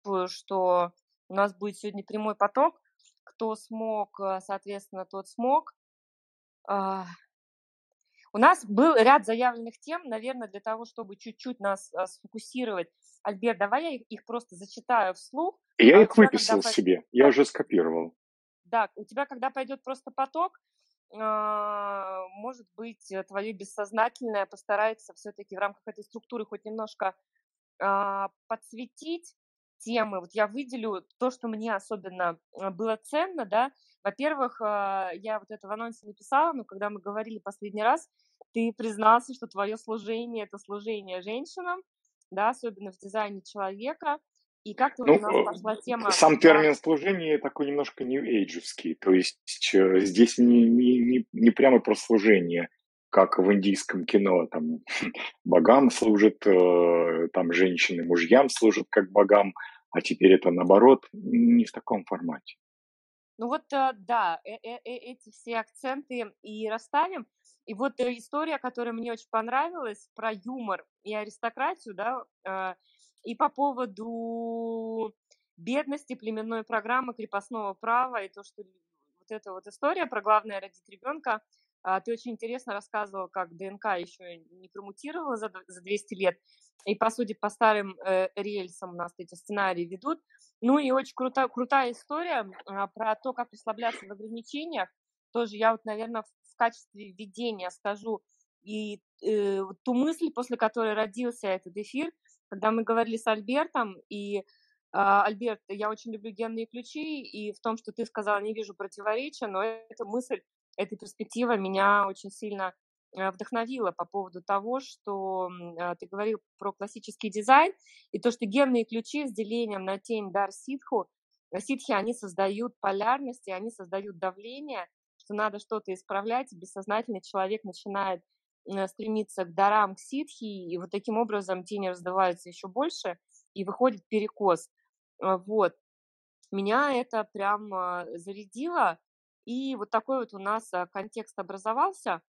чувствую, что у нас будет сегодня прямой поток. Кто смог, э, соответственно, тот смог. А, у нас был ряд заявленных тем, наверное, для того, чтобы чуть-чуть нас а, сфокусировать. Альберт, давай я их просто зачитаю вслух. Я а их выписал когда... себе, я уже скопировал. Да, у тебя, когда пойдет просто поток, может быть, э, твое бессознательное постарается все-таки в рамках этой структуры хоть немножко подсветить темы. Вот я выделю то, что мне особенно было ценно, да. Во-первых, я вот это в анонсе написала, но когда мы говорили последний раз, ты признался, что твое служение – это служение женщинам, да, особенно в дизайне человека. И как-то ну, у нас пошла тема... Сам термин служение такой немножко new age то есть э, здесь не, не, не, не прямо про служение, как в индийском кино, там богам служат, э, там женщины мужьям служат как богам, а теперь это наоборот, не в таком формате. Ну вот, э, да, эти все акценты и расставим. И вот история, которая мне очень понравилась, про юмор и аристократию, да, и по поводу бедности, племенной программы, крепостного права, и то, что вот эта вот история про главное родить ребенка, ты очень интересно рассказывал, как ДНК еще не промутировала за, за 200 лет, и, по сути, по старым э, рельсам у нас эти сценарии ведут. Ну и очень круто, крутая история а, про то, как расслабляться в ограничениях. Тоже я вот, наверное, в, в качестве введения скажу и э, ту мысль, после которой родился этот эфир – когда мы говорили с Альбертом, и а, Альберт, я очень люблю генные ключи, и в том, что ты сказала, не вижу противоречия, но эта мысль, эта перспектива меня очень сильно э, вдохновила по поводу того, что а, ты говорил про классический дизайн, и то, что генные ключи с делением на тень дар ситху, э, ситхи, они создают полярности, они создают давление, что надо что-то исправлять, и бессознательный человек начинает Э, стремиться к дарам, к ситхи, и вот таким образом тени раздаваются еще больше, и выходит перекос. Вот. Меня это прям зарядило, и вот такой вот у нас а, контекст образовался.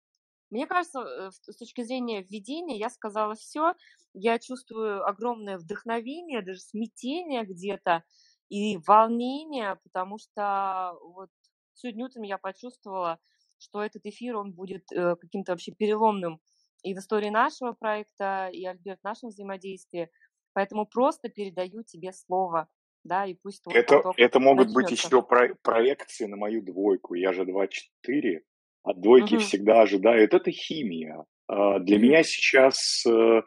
Мне кажется, э, с точки зрения введения я сказала все. Я чувствую огромное вдохновение, даже смятение где-то и волнение, потому что вот сегодня утром я почувствовала, что этот эфир, он будет э, каким-то вообще переломным и в истории нашего проекта, и, Альберт, в нашем взаимодействии. Поэтому просто передаю тебе слово, да, и пусть твой это, это могут начнется. быть еще про проекции на мою двойку. Я же 2-4, от двойки угу. всегда ожидают. Это химия. А для меня сейчас э,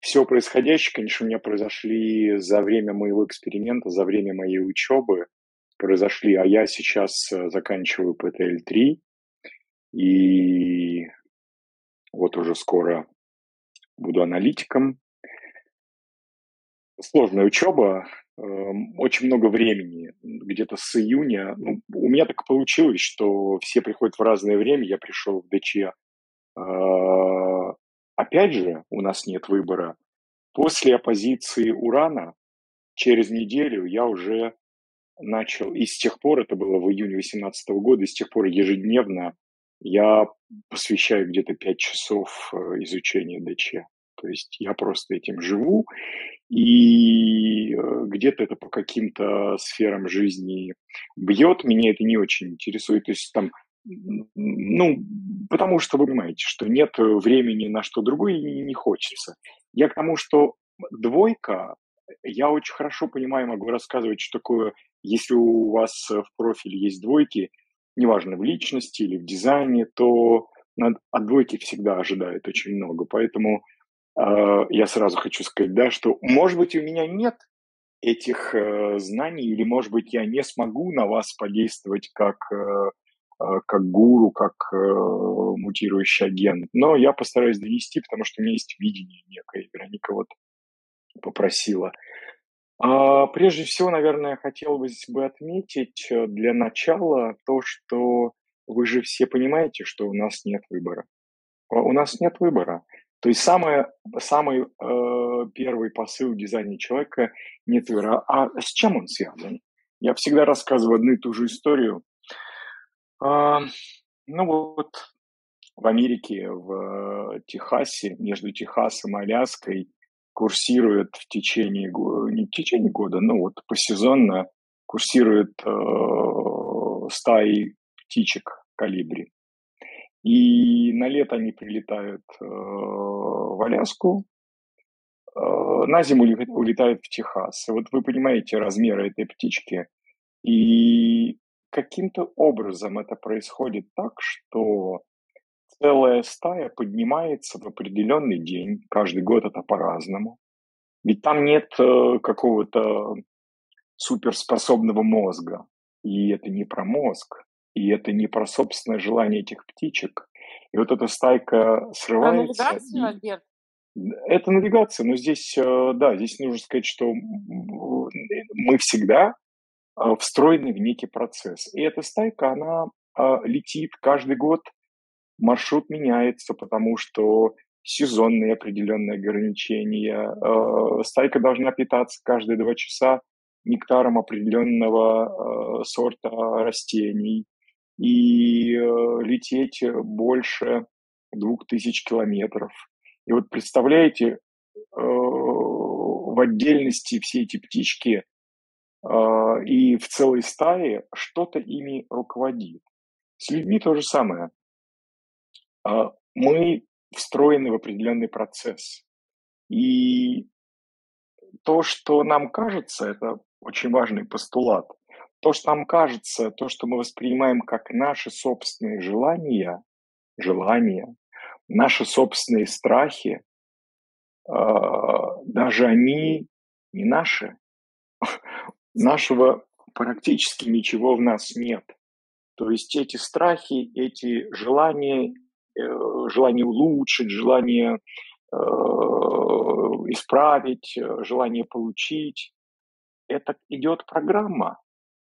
все происходящее, конечно, у меня произошли за время моего эксперимента, за время моей учебы произошли, а я сейчас э, заканчиваю ПТЛ-3, и вот уже скоро буду аналитиком. Сложная учеба, очень много времени, где-то с июня. Ну, у меня так получилось, что все приходят в разное время, я пришел в ДЧ. А, опять же, у нас нет выбора. После оппозиции Урана через неделю я уже начал, и с тех пор, это было в июне 2018 года, и с тех пор ежедневно я посвящаю где-то 5 часов э, изучению ДЧ. То есть я просто этим живу, и э, где-то это по каким-то сферам жизни бьет, меня это не очень интересует. То есть там, ну, потому что вы понимаете, что нет времени на что другое и не хочется. Я к тому, что двойка, я очень хорошо понимаю, могу рассказывать, что такое, если у вас в профиле есть двойки, неважно, в личности или в дизайне, то от двойки всегда ожидают очень много. Поэтому э, я сразу хочу сказать, да, что, может быть, у меня нет этих э, знаний, или, может быть, я не смогу на вас подействовать как, э, э, как гуру, как э, мутирующий агент, но я постараюсь донести, потому что у меня есть видение некое. Вероника вот попросила. А, прежде всего, наверное, хотелось бы отметить для начала то, что вы же все понимаете, что у нас нет выбора. А, у нас нет выбора. То есть самое, самый э, первый посыл дизайна человека – нет выбора. А с чем он связан? Я всегда рассказываю одну и ту же историю. А, ну вот в Америке, в Техасе, между Техасом и Аляской курсирует в течение не в течение года, но вот посезонно курсирует э, стаи птичек калибри. И на лето они прилетают э, в Аляску, э, на зиму улетают в Техас. Вот вы понимаете размеры этой птички. И каким-то образом это происходит так, что целая стая поднимается в определенный день, каждый год это по-разному. Ведь там нет э, какого-то суперспособного мозга. И это не про мозг, и это не про собственное желание этих птичек. И вот эта стайка срывается. Про навигацию, и... Альберт? Это навигация, но здесь, э, да, здесь нужно сказать, что мы всегда э, встроены в некий процесс. И эта стайка, она летит каждый год маршрут меняется, потому что сезонные определенные ограничения. Э, стайка должна питаться каждые два часа нектаром определенного сорта растений и э, лететь больше двух тысяч километров. И вот представляете, в отдельности все эти птички и в целой стае что-то ими руководит. С людьми то же самое. Мы встроены в определенный процесс. И то, что нам кажется, это очень важный постулат. То, что нам кажется, то, что мы воспринимаем как наши собственные желания, желания, наши собственные страхи, а, даже они не наши. Нашего практически ничего в нас нет. То есть эти страхи, эти желания, Э, желание улучшить, желание э, исправить, э, желание получить. Это идет программа.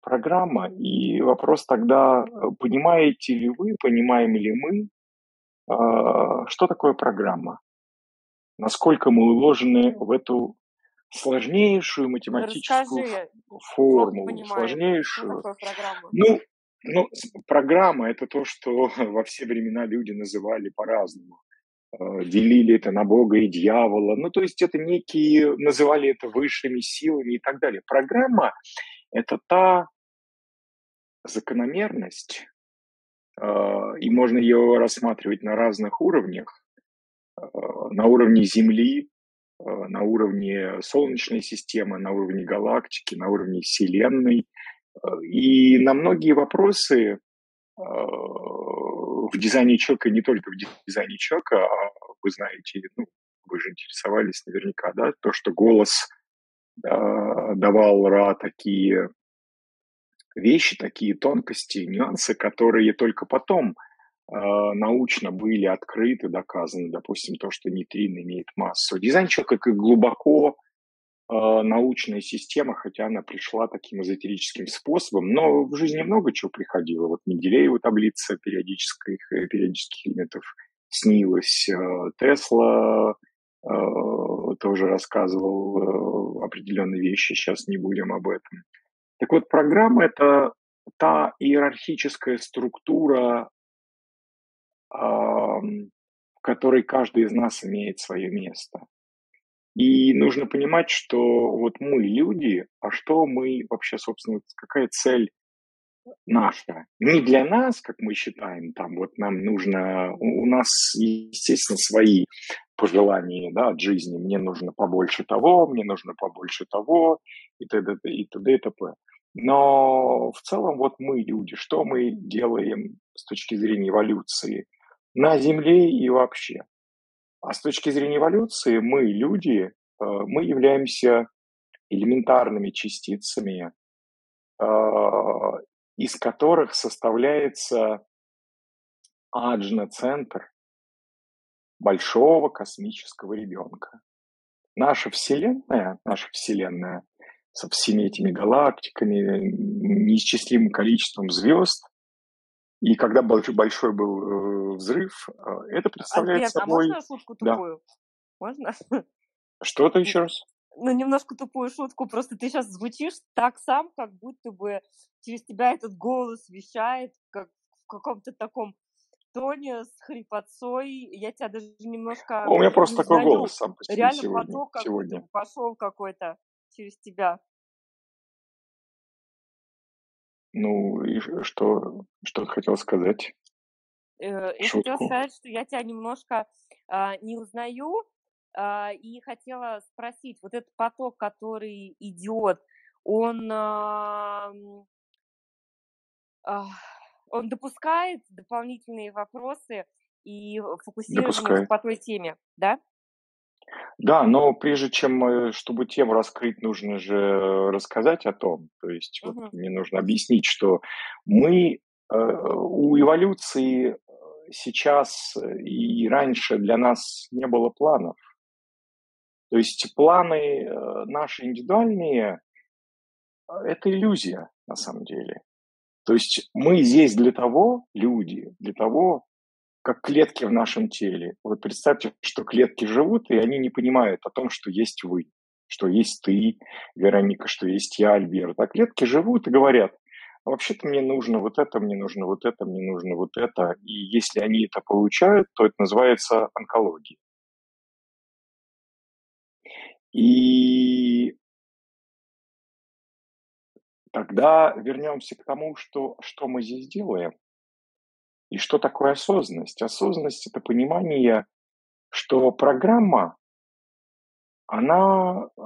Программа. И вопрос тогда, понимаете ли вы, понимаем ли мы, что такое программа? Насколько мы уложены в эту сложнейшую математическую Расскажи, формулу, сложнейшую. Ну, ну, программа – это то, что во все времена люди называли по-разному. Э, делили это на Бога и дьявола. Ну, то есть это некие, называли это высшими силами и так далее. Программа – это та закономерность, э, и можно ее рассматривать на разных уровнях. Э, на уровне Земли, на уровне Солнечной системы, на уровне галактики, на уровне Вселенной – и на многие вопросы в дизайне человека, не только в дизайне человека, а вы знаете, ну, вы же интересовались наверняка, да, то, что голос давал Ра такие вещи, такие тонкости, нюансы, которые только потом э, научно были открыты, доказаны, допустим, то, что нейтрин имеет массу. Дизайн человека как глубоко а, научная система, хотя она пришла таким эзотерическим способом, но в жизни много чего приходило. Вот Менделеева таблица периодических, э, периодических элементов снилась. А, Тесла а, тоже рассказывал э, определенные вещи, сейчас не будем об этом. Так вот, программа – это та иерархическая структура, в которой каждый из нас имеет свое место. И нужно понимать, что вот мы люди, а что мы вообще, собственно, какая цель наша? Не для нас, как мы считаем, там вот нам нужно, у нас, естественно, свои пожелания да, от жизни. Мне нужно побольше того, мне нужно побольше того, и т.д. и т.д. и т.п. Но в целом вот мы люди, что мы делаем с точки зрения эволюции на Земле и вообще? А с точки зрения эволюции мы, люди, э, мы являемся элементарными частицами, э, из которых составляется аджна-центр большого космического ребенка. Наша Вселенная, наша Вселенная со всеми этими галактиками, неисчислимым количеством звезд, и когда большой, был э, взрыв, э, это представляет Альберт, собой... а можно шутку тупую? Да. Можно? Что-то еще раз? Ну, немножко тупую шутку. Просто ты сейчас звучишь так сам, как будто бы через тебя этот голос вещает, как в каком-то таком тоне, с хрипотцой. Я тебя даже немножко А у меня просто не такой узнаю. голос сам по себе Реально сегодня. поток сегодня. пошел какой-то через тебя. Ну, и что, что хотел сказать? Э, Я хотела Шутку. сказать, что я тебя немножко а, не узнаю, а, и хотела спросить, вот этот поток, который идет, он, а, а, он допускает дополнительные вопросы и Допускает. по той теме, да? Да, но прежде чем, э, чтобы тему раскрыть, нужно же рассказать о том. То есть вот Мгм. мне нужно объяснить, что мы э, у эволюции э, сейчас э, и раньше для нас не было планов. То есть планы наши индивидуальные э, – это иллюзия на самом деле. То есть мы здесь для того, люди, для того, как клетки в нашем теле. Вот представьте, что клетки живут, и они не понимают о том, что есть вы, что есть ты, Вероника, что есть я, Альберт. А клетки живут и говорят, «А вообще-то мне нужно вот это, мне нужно вот это, мне нужно вот это. И если они это получают, то это называется онкология. И тогда вернемся к тому, что, что мы здесь делаем. И что такое осознанность? Осознанность – это понимание, что программа, она э,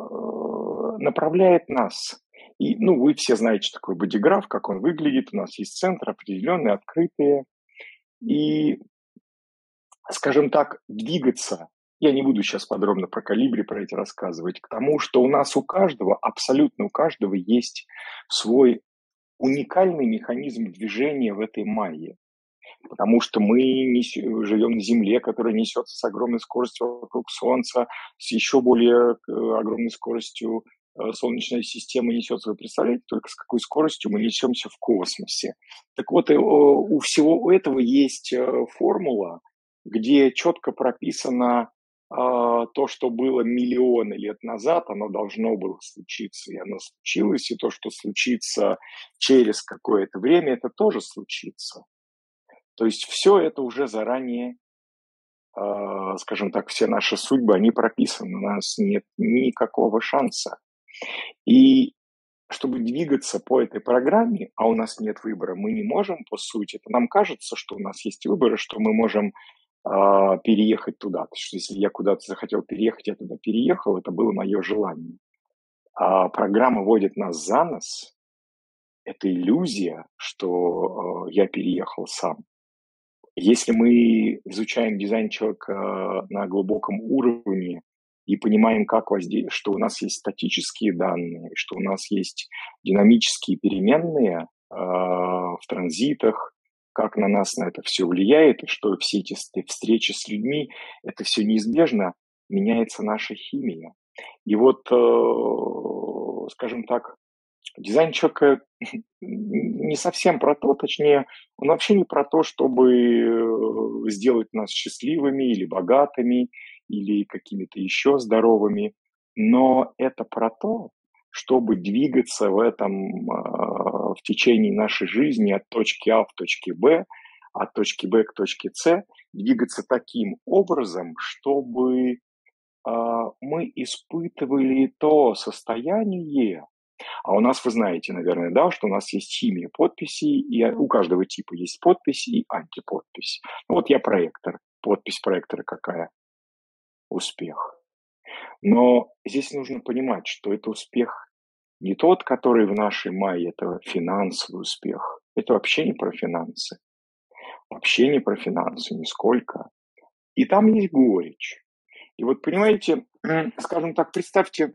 направляет нас. И, ну, вы все знаете, что такое бодиграф, как он выглядит. У нас есть центр определенные, открытые. И, скажем так, двигаться. Я не буду сейчас подробно про калибри, про эти рассказывать, к тому, что у нас у каждого, абсолютно у каждого есть свой уникальный механизм движения в этой майе потому что мы живем на Земле, которая несется с огромной скоростью вокруг Солнца, с еще более э, огромной скоростью э, Солнечная система несется. Вы представляете, только с какой скоростью мы несемся в космосе. Так вот, э, у всего этого есть формула, где четко прописано то, что было миллионы лет назад, оно должно было случиться, и оно случилось, и то, что случится через какое-то время, это тоже случится. То есть все это уже заранее, э, скажем так, все наши судьбы, они прописаны. У нас нет никакого шанса. И чтобы двигаться по этой программе, а у нас нет выбора, мы не можем, по сути, это нам кажется, что у нас есть выбор, что мы можем э, переехать туда. То есть, если я куда-то захотел переехать, я туда переехал, это было мое желание. А программа водит нас за нос. Это иллюзия, что э, я переехал сам. Если мы изучаем дизайн человека на глубоком уровне и понимаем, как воздействие, что у нас есть статические данные, что у нас есть динамические переменные э, в транзитах, как на нас на это все влияет, и что все эти встречи с людьми, это все неизбежно, меняется наша химия. И вот, э, скажем так, Дизайн человека не совсем про то, точнее, он вообще не про то, чтобы э, сделать нас счастливыми или богатыми, или какими-то еще здоровыми, но это про то, чтобы двигаться в этом а, в течение нашей жизни от точки А в точке Б, от точки Б к точке С, двигаться таким образом, чтобы а, мы испытывали то состояние, а у нас, вы знаете, наверное, да, что у нас есть химия подписей, и у каждого типа есть подпись и антиподпись. Ну, вот я проектор. Подпись проектора какая? Успех. Но здесь нужно понимать, что это успех не тот, который в нашей майе, это финансовый успех. Это вообще не про финансы. Вообще не про финансы, нисколько. И там есть горечь. И вот, понимаете, скажем так, представьте,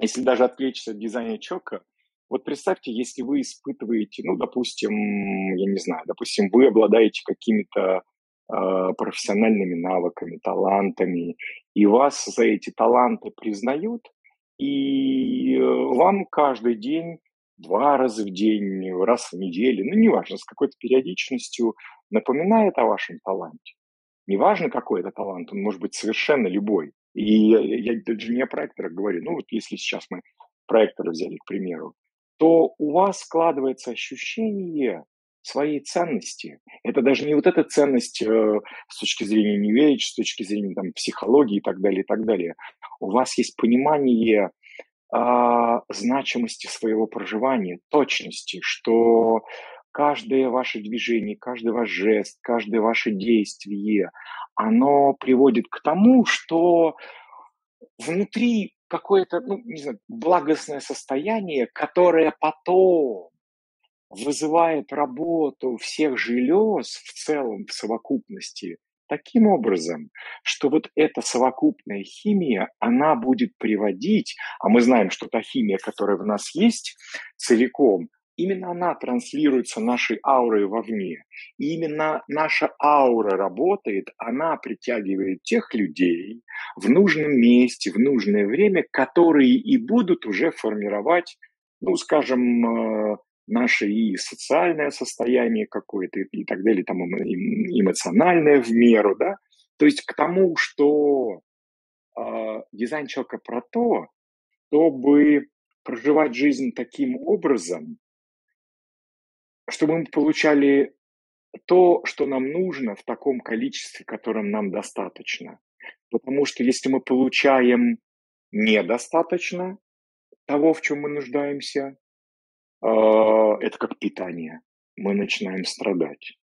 если даже отвлечься от дизайна чека, вот представьте, если вы испытываете, ну, допустим, я не знаю, допустим, вы обладаете какими-то э, профессиональными навыками, талантами, и вас за эти таланты признают, и вам каждый день, два раза в день, раз в неделю, ну, неважно, с какой-то периодичностью напоминает о вашем таланте. Неважно, какой это талант, он может быть совершенно любой. И я даже не о проекторах говорю, ну вот если сейчас мы проекторы взяли, к примеру, то у вас складывается ощущение, своей ценности. Это даже не вот эта ценность э, с точки зрения New Age, с точки зрения там, психологии и так далее, и так далее. У вас есть понимание э, значимости своего проживания, точности, что каждое ваше движение, каждый ваш жест, каждое ваше действие, оно приводит к тому, что внутри какое-то, ну, не знаю, благостное состояние, которое потом вызывает работу всех желез в целом, в совокупности, таким образом, что вот эта совокупная химия, она будет приводить, а мы знаем, что та химия, которая в нас есть целиком, именно она транслируется нашей аурой вовне. И именно наша аура работает, она притягивает тех людей в нужном месте, в нужное время, которые и будут уже формировать, ну, скажем, э, наше и социальное состояние какое-то и так далее, там эмоциональное в меру, да. То есть к тому, что э, дизайн человека про то, чтобы проживать жизнь таким образом, чтобы мы получали то, что нам нужно в таком количестве, которым нам достаточно. Потому что если мы получаем недостаточно того, в чем мы нуждаемся, а, это как питание. Мы начинаем страдать.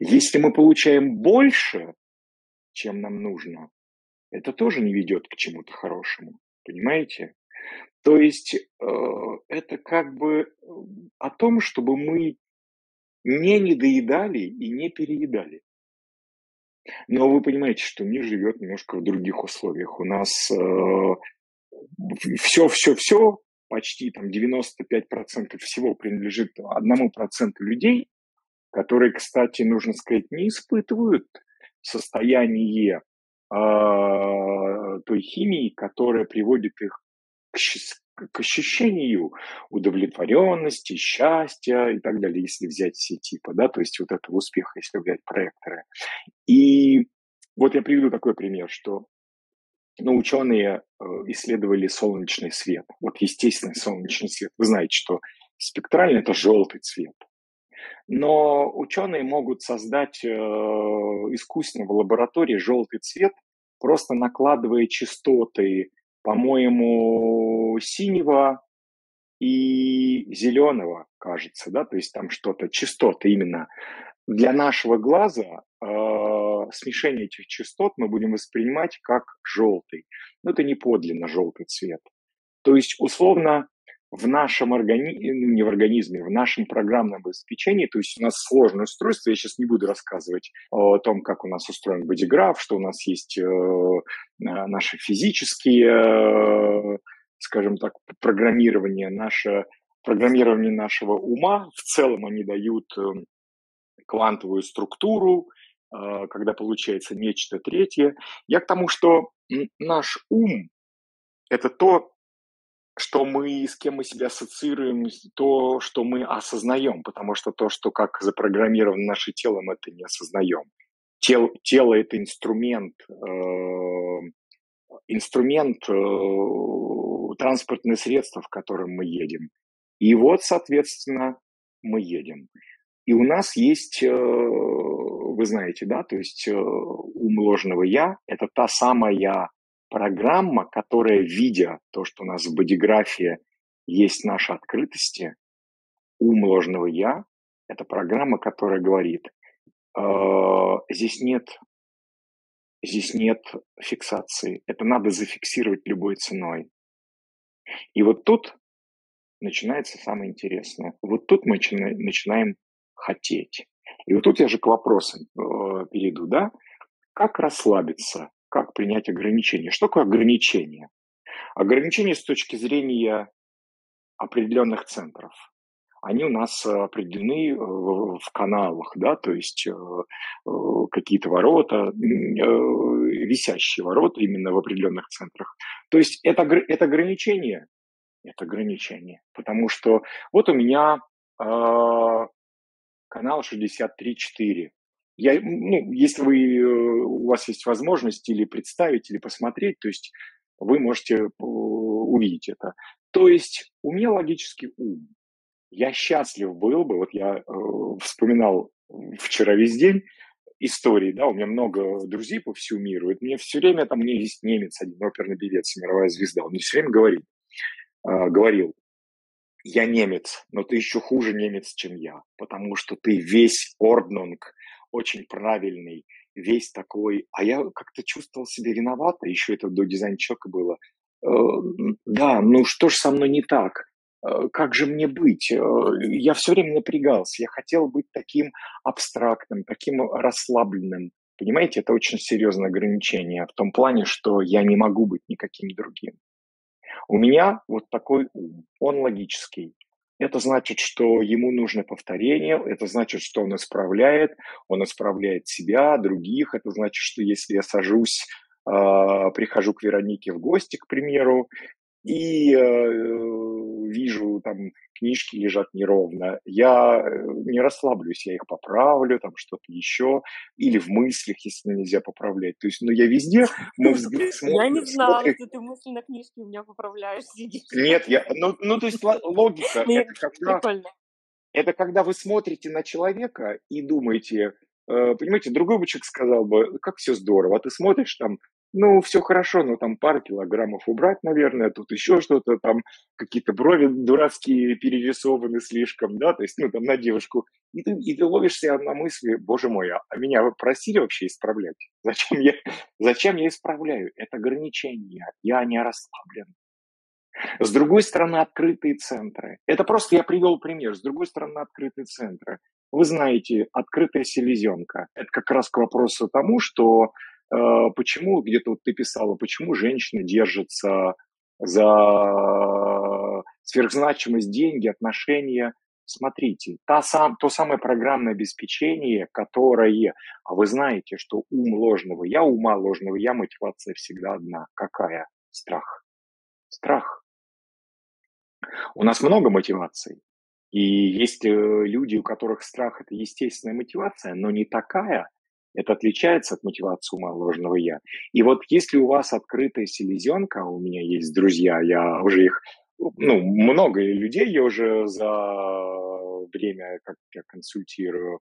Если мы получаем больше, чем нам нужно, это тоже не ведет к чему-то хорошему. Понимаете? То есть э, это как бы э, о том, чтобы мы не недоедали и не переедали. Но вы понимаете, что мир живет немножко в других условиях. У нас все-все-все, э, почти там 95% всего принадлежит одному проценту людей, которые, кстати, нужно сказать, не испытывают состояние э, той химии, которая приводит их к, к ощущению удовлетворенности, счастья и так далее, если взять все типы, да, то есть вот этого успеха, если взять проекторы. И вот я приведу такой пример, что ну, ученые э, исследовали солнечный свет. Вот естественный солнечный свет. Вы знаете, что спектральный – это желтый цвет. Но ученые могут создать э, искусственно в лаборатории желтый цвет, просто накладывая частоты по-моему, синего и зеленого, кажется, да, то есть там что-то, частоты именно. Для нашего глаза э, смешение этих частот мы будем воспринимать как желтый. Но это не подлинно желтый цвет. То есть, условно, в нашем организме, ну, не в организме, в нашем программном обеспечении, то есть у нас сложное устройство, я сейчас не буду рассказывать о том, как у нас устроен бодиграф, что у нас есть э, наши физические, э, скажем так, программирование, наше программирование нашего ума, в целом они дают э, квантовую структуру, когда получается нечто третье. Я к тому, что наш ум – это то, что мы, с кем мы себя ассоциируем, то, что мы осознаем, потому что то, что как запрограммировано наше тело, мы это не осознаем. Тело, тело это инструмент, э, инструмент, э, транспортное средство, в котором мы едем. И вот, соответственно, мы едем. И у нас есть, э, вы знаете, да, то есть э, ум ложного «я» – это та самая программа, которая, видя то, что у нас в бодиграфии есть наши открытости, ум ложного «я», это программа, которая говорит, э, здесь нет здесь нет фиксации. Это надо зафиксировать любой ценой. И вот тут начинается самое интересное. Вот тут мы начинаем хотеть. И вот тут я же к вопросам э, перейду, да? Как расслабиться? Как принять ограничения. Что такое ограничение? Ограничения с точки зрения определенных центров. Они у нас определены э, в каналах, да, то есть э, э, какие-то ворота, висящие ворота именно в определенных центрах. То есть это, это ограничение, это ограничение, потому что вот у меня э, канал 63.4, я, ну, если вы, э, у вас есть возможность или представить, или посмотреть, то есть вы можете э, увидеть это. То есть у меня логический ум. Я счастлив был бы, вот я э, вспоминал вчера весь день истории, да, у меня много друзей по всему миру, и мне все время, там, меня есть немец, один оперный певец, мировая звезда, он мне все время говорит, э, говорил, я немец, но ты еще хуже немец, чем я, потому что ты весь орднунг, очень правильный, весь такой, а я как-то чувствовал себя виновато, еще это до дизайн человека было. Э, да, ну что ж со мной не так? Э, как же мне быть? Э, я все время напрягался, я хотел быть таким абстрактным, таким расслабленным. Понимаете, это очень серьезное ограничение в том плане, что я не могу быть никаким другим. У меня вот такой ум, он логический. Это значит, что ему нужно повторение, это значит, что он исправляет, он исправляет себя, других. Это значит, что если я сажусь, э, прихожу к Веронике в гости, к примеру, и э, вижу там книжки лежат неровно, я э, не расслаблюсь, я их поправлю, там что-то еще, или в мыслях, если нельзя поправлять. То есть, ну, я везде, мы взгляд Я не знала, что ты мысли на книжке у меня поправляешь. Нет, я, ну, ну, то есть логика, это когда, это когда вы смотрите на человека и думаете, э, понимаете, другой бы человек сказал бы, как все здорово, а ты смотришь там ну, все хорошо, но там пару килограммов убрать, наверное, тут еще что-то, там какие-то брови дурацкие перерисованы слишком, да, то есть, ну, там на девушку. И ты, и ты ловишь себя на мысли, боже мой, а, а меня просили вообще исправлять? Зачем я, зачем я исправляю? Это ограничение, я не расслаблен. С другой стороны, открытые центры. Это просто я привел пример. С другой стороны, открытые центры. Вы знаете, открытая селезенка. Это как раз к вопросу тому, что почему, где-то вот ты писала, почему женщины держатся за сверхзначимость деньги, отношения. Смотрите, та сам, то самое программное обеспечение, которое, а вы знаете, что ум ложного я, ума ложного я, мотивация всегда одна. Какая? Страх. Страх. У нас много мотиваций. И есть э, люди, у которых страх – это естественная мотивация, но не такая, это отличается от мотивации ума ложного «я». И вот если у вас открытая селезенка, а у меня есть друзья, я уже их, ну, много людей я уже за время, как я консультирую,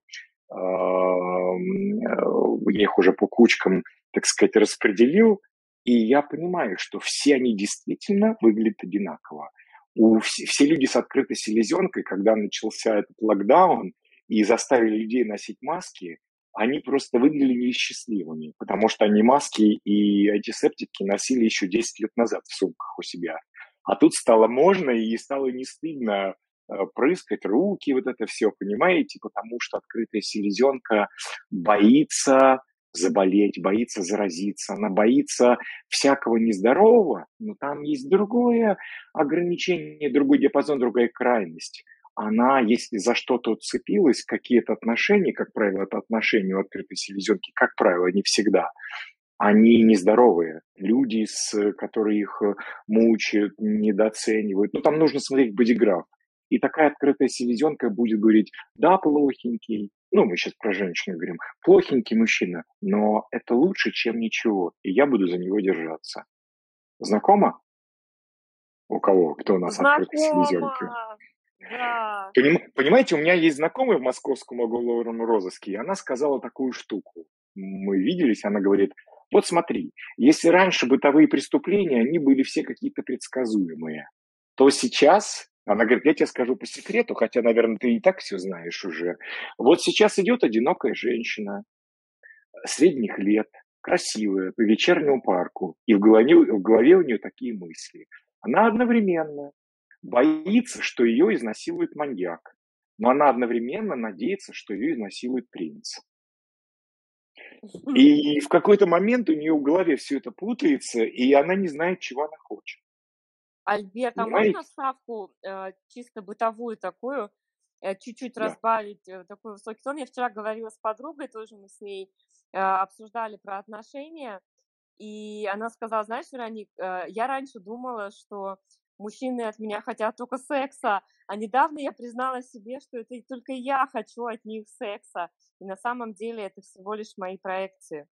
я их уже по кучкам, так сказать, распределил, и я понимаю, что все они действительно выглядят одинаково. У все, все люди с открытой селезенкой, когда начался этот локдаун и заставили людей носить маски, они просто выглядели счастливыми, потому что они маски и антисептики носили еще 10 лет назад в сумках у себя. А тут стало можно и стало не стыдно э, прыскать руки, вот это все, понимаете, потому что открытая селезенка боится заболеть, боится заразиться, она боится всякого нездорового, но там есть другое ограничение, другой диапазон, другая крайность она, если за что-то уцепилась, какие-то отношения, как правило, это отношения у открытой селезенки, как правило, не всегда, они нездоровые. Люди, с, которые их э, мучают, недооценивают. Ну, там нужно смотреть бодиграф. И такая открытая селезенка будет говорить, да, плохенький, ну, мы сейчас про женщину говорим, плохенький мужчина, но это лучше, чем ничего, и я буду за него держаться. Знакомо? У кого? Кто у нас Знакомо. открытый селезенки? Да. Понимаете, у меня есть знакомый в московском уголовном розыске, и она сказала такую штуку. Мы виделись, она говорит, вот смотри, если раньше бытовые преступления, они были все какие-то предсказуемые, то сейчас, она говорит, я тебе скажу по секрету, хотя, наверное, ты и так все знаешь уже. Вот сейчас идет одинокая женщина средних лет, красивая, по вечернему парку, и в голове, в голове у нее такие мысли. Она одновременно боится, что ее изнасилует маньяк, но она одновременно надеется, что ее изнасилует принц. И в какой-то момент у нее в голове все это путается, и она не знает, чего она хочет. Альберт, а можно ставку э, чисто бытовую такую, э, чуть-чуть да. разбавить э, такой высокий тон? Я вчера говорила с подругой, тоже мы с ней э, обсуждали про отношения, и она сказала, знаешь, Вероник, э, я раньше думала, что мужчины от меня хотят только секса, а недавно я признала себе, что это только я хочу от них секса, и на самом деле это всего лишь мои проекции.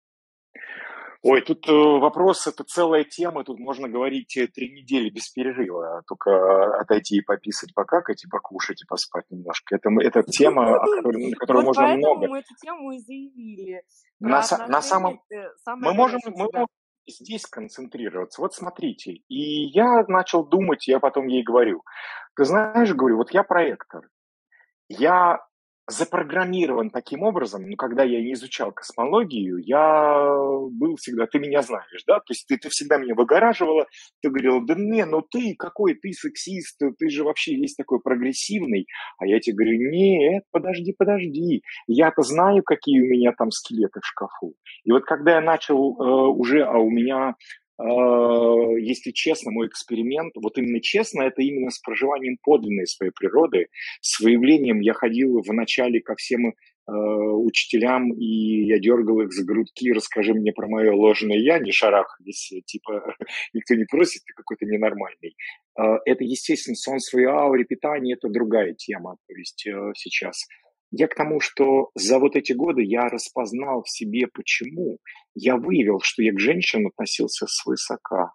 Ой, тут э, вопрос, это целая тема, тут можно говорить э, три недели без перерыва, только отойти и пописать, покакать, и покушать, и поспать немножко. Это, это тема, о которой, на которую Вот можно много. мы эту тему и заявили. На, на самом... самое Мы можем, мы можем здесь концентрироваться. Вот смотрите, и я начал думать, я потом ей говорю, ты знаешь, говорю, вот я проектор, я запрограммирован таким образом, ну, когда я не изучал космологию, я был всегда, ты меня знаешь, да, то есть ты, ты всегда меня выгораживала, ты говорила, да не, ну ты какой, ты сексист, ты же вообще весь такой прогрессивный, а я тебе говорю, нет, подожди, подожди, я-то знаю, какие у меня там скелеты в шкафу. И вот когда я начал э, уже, а у меня если честно, мой эксперимент, вот именно честно, это именно с проживанием подлинной своей природы, с выявлением я ходил вначале ко всем э, учителям, и я дергал их за грудки, расскажи мне про мое ложное я, не шарахались, типа, никто не просит, ты какой-то ненормальный. Э, это, естественно, сон своей ауры, питание, это другая тема, то есть э, сейчас. Я к тому, что за вот эти годы я распознал в себе почему. Я выявил, что я к женщинам относился свысока.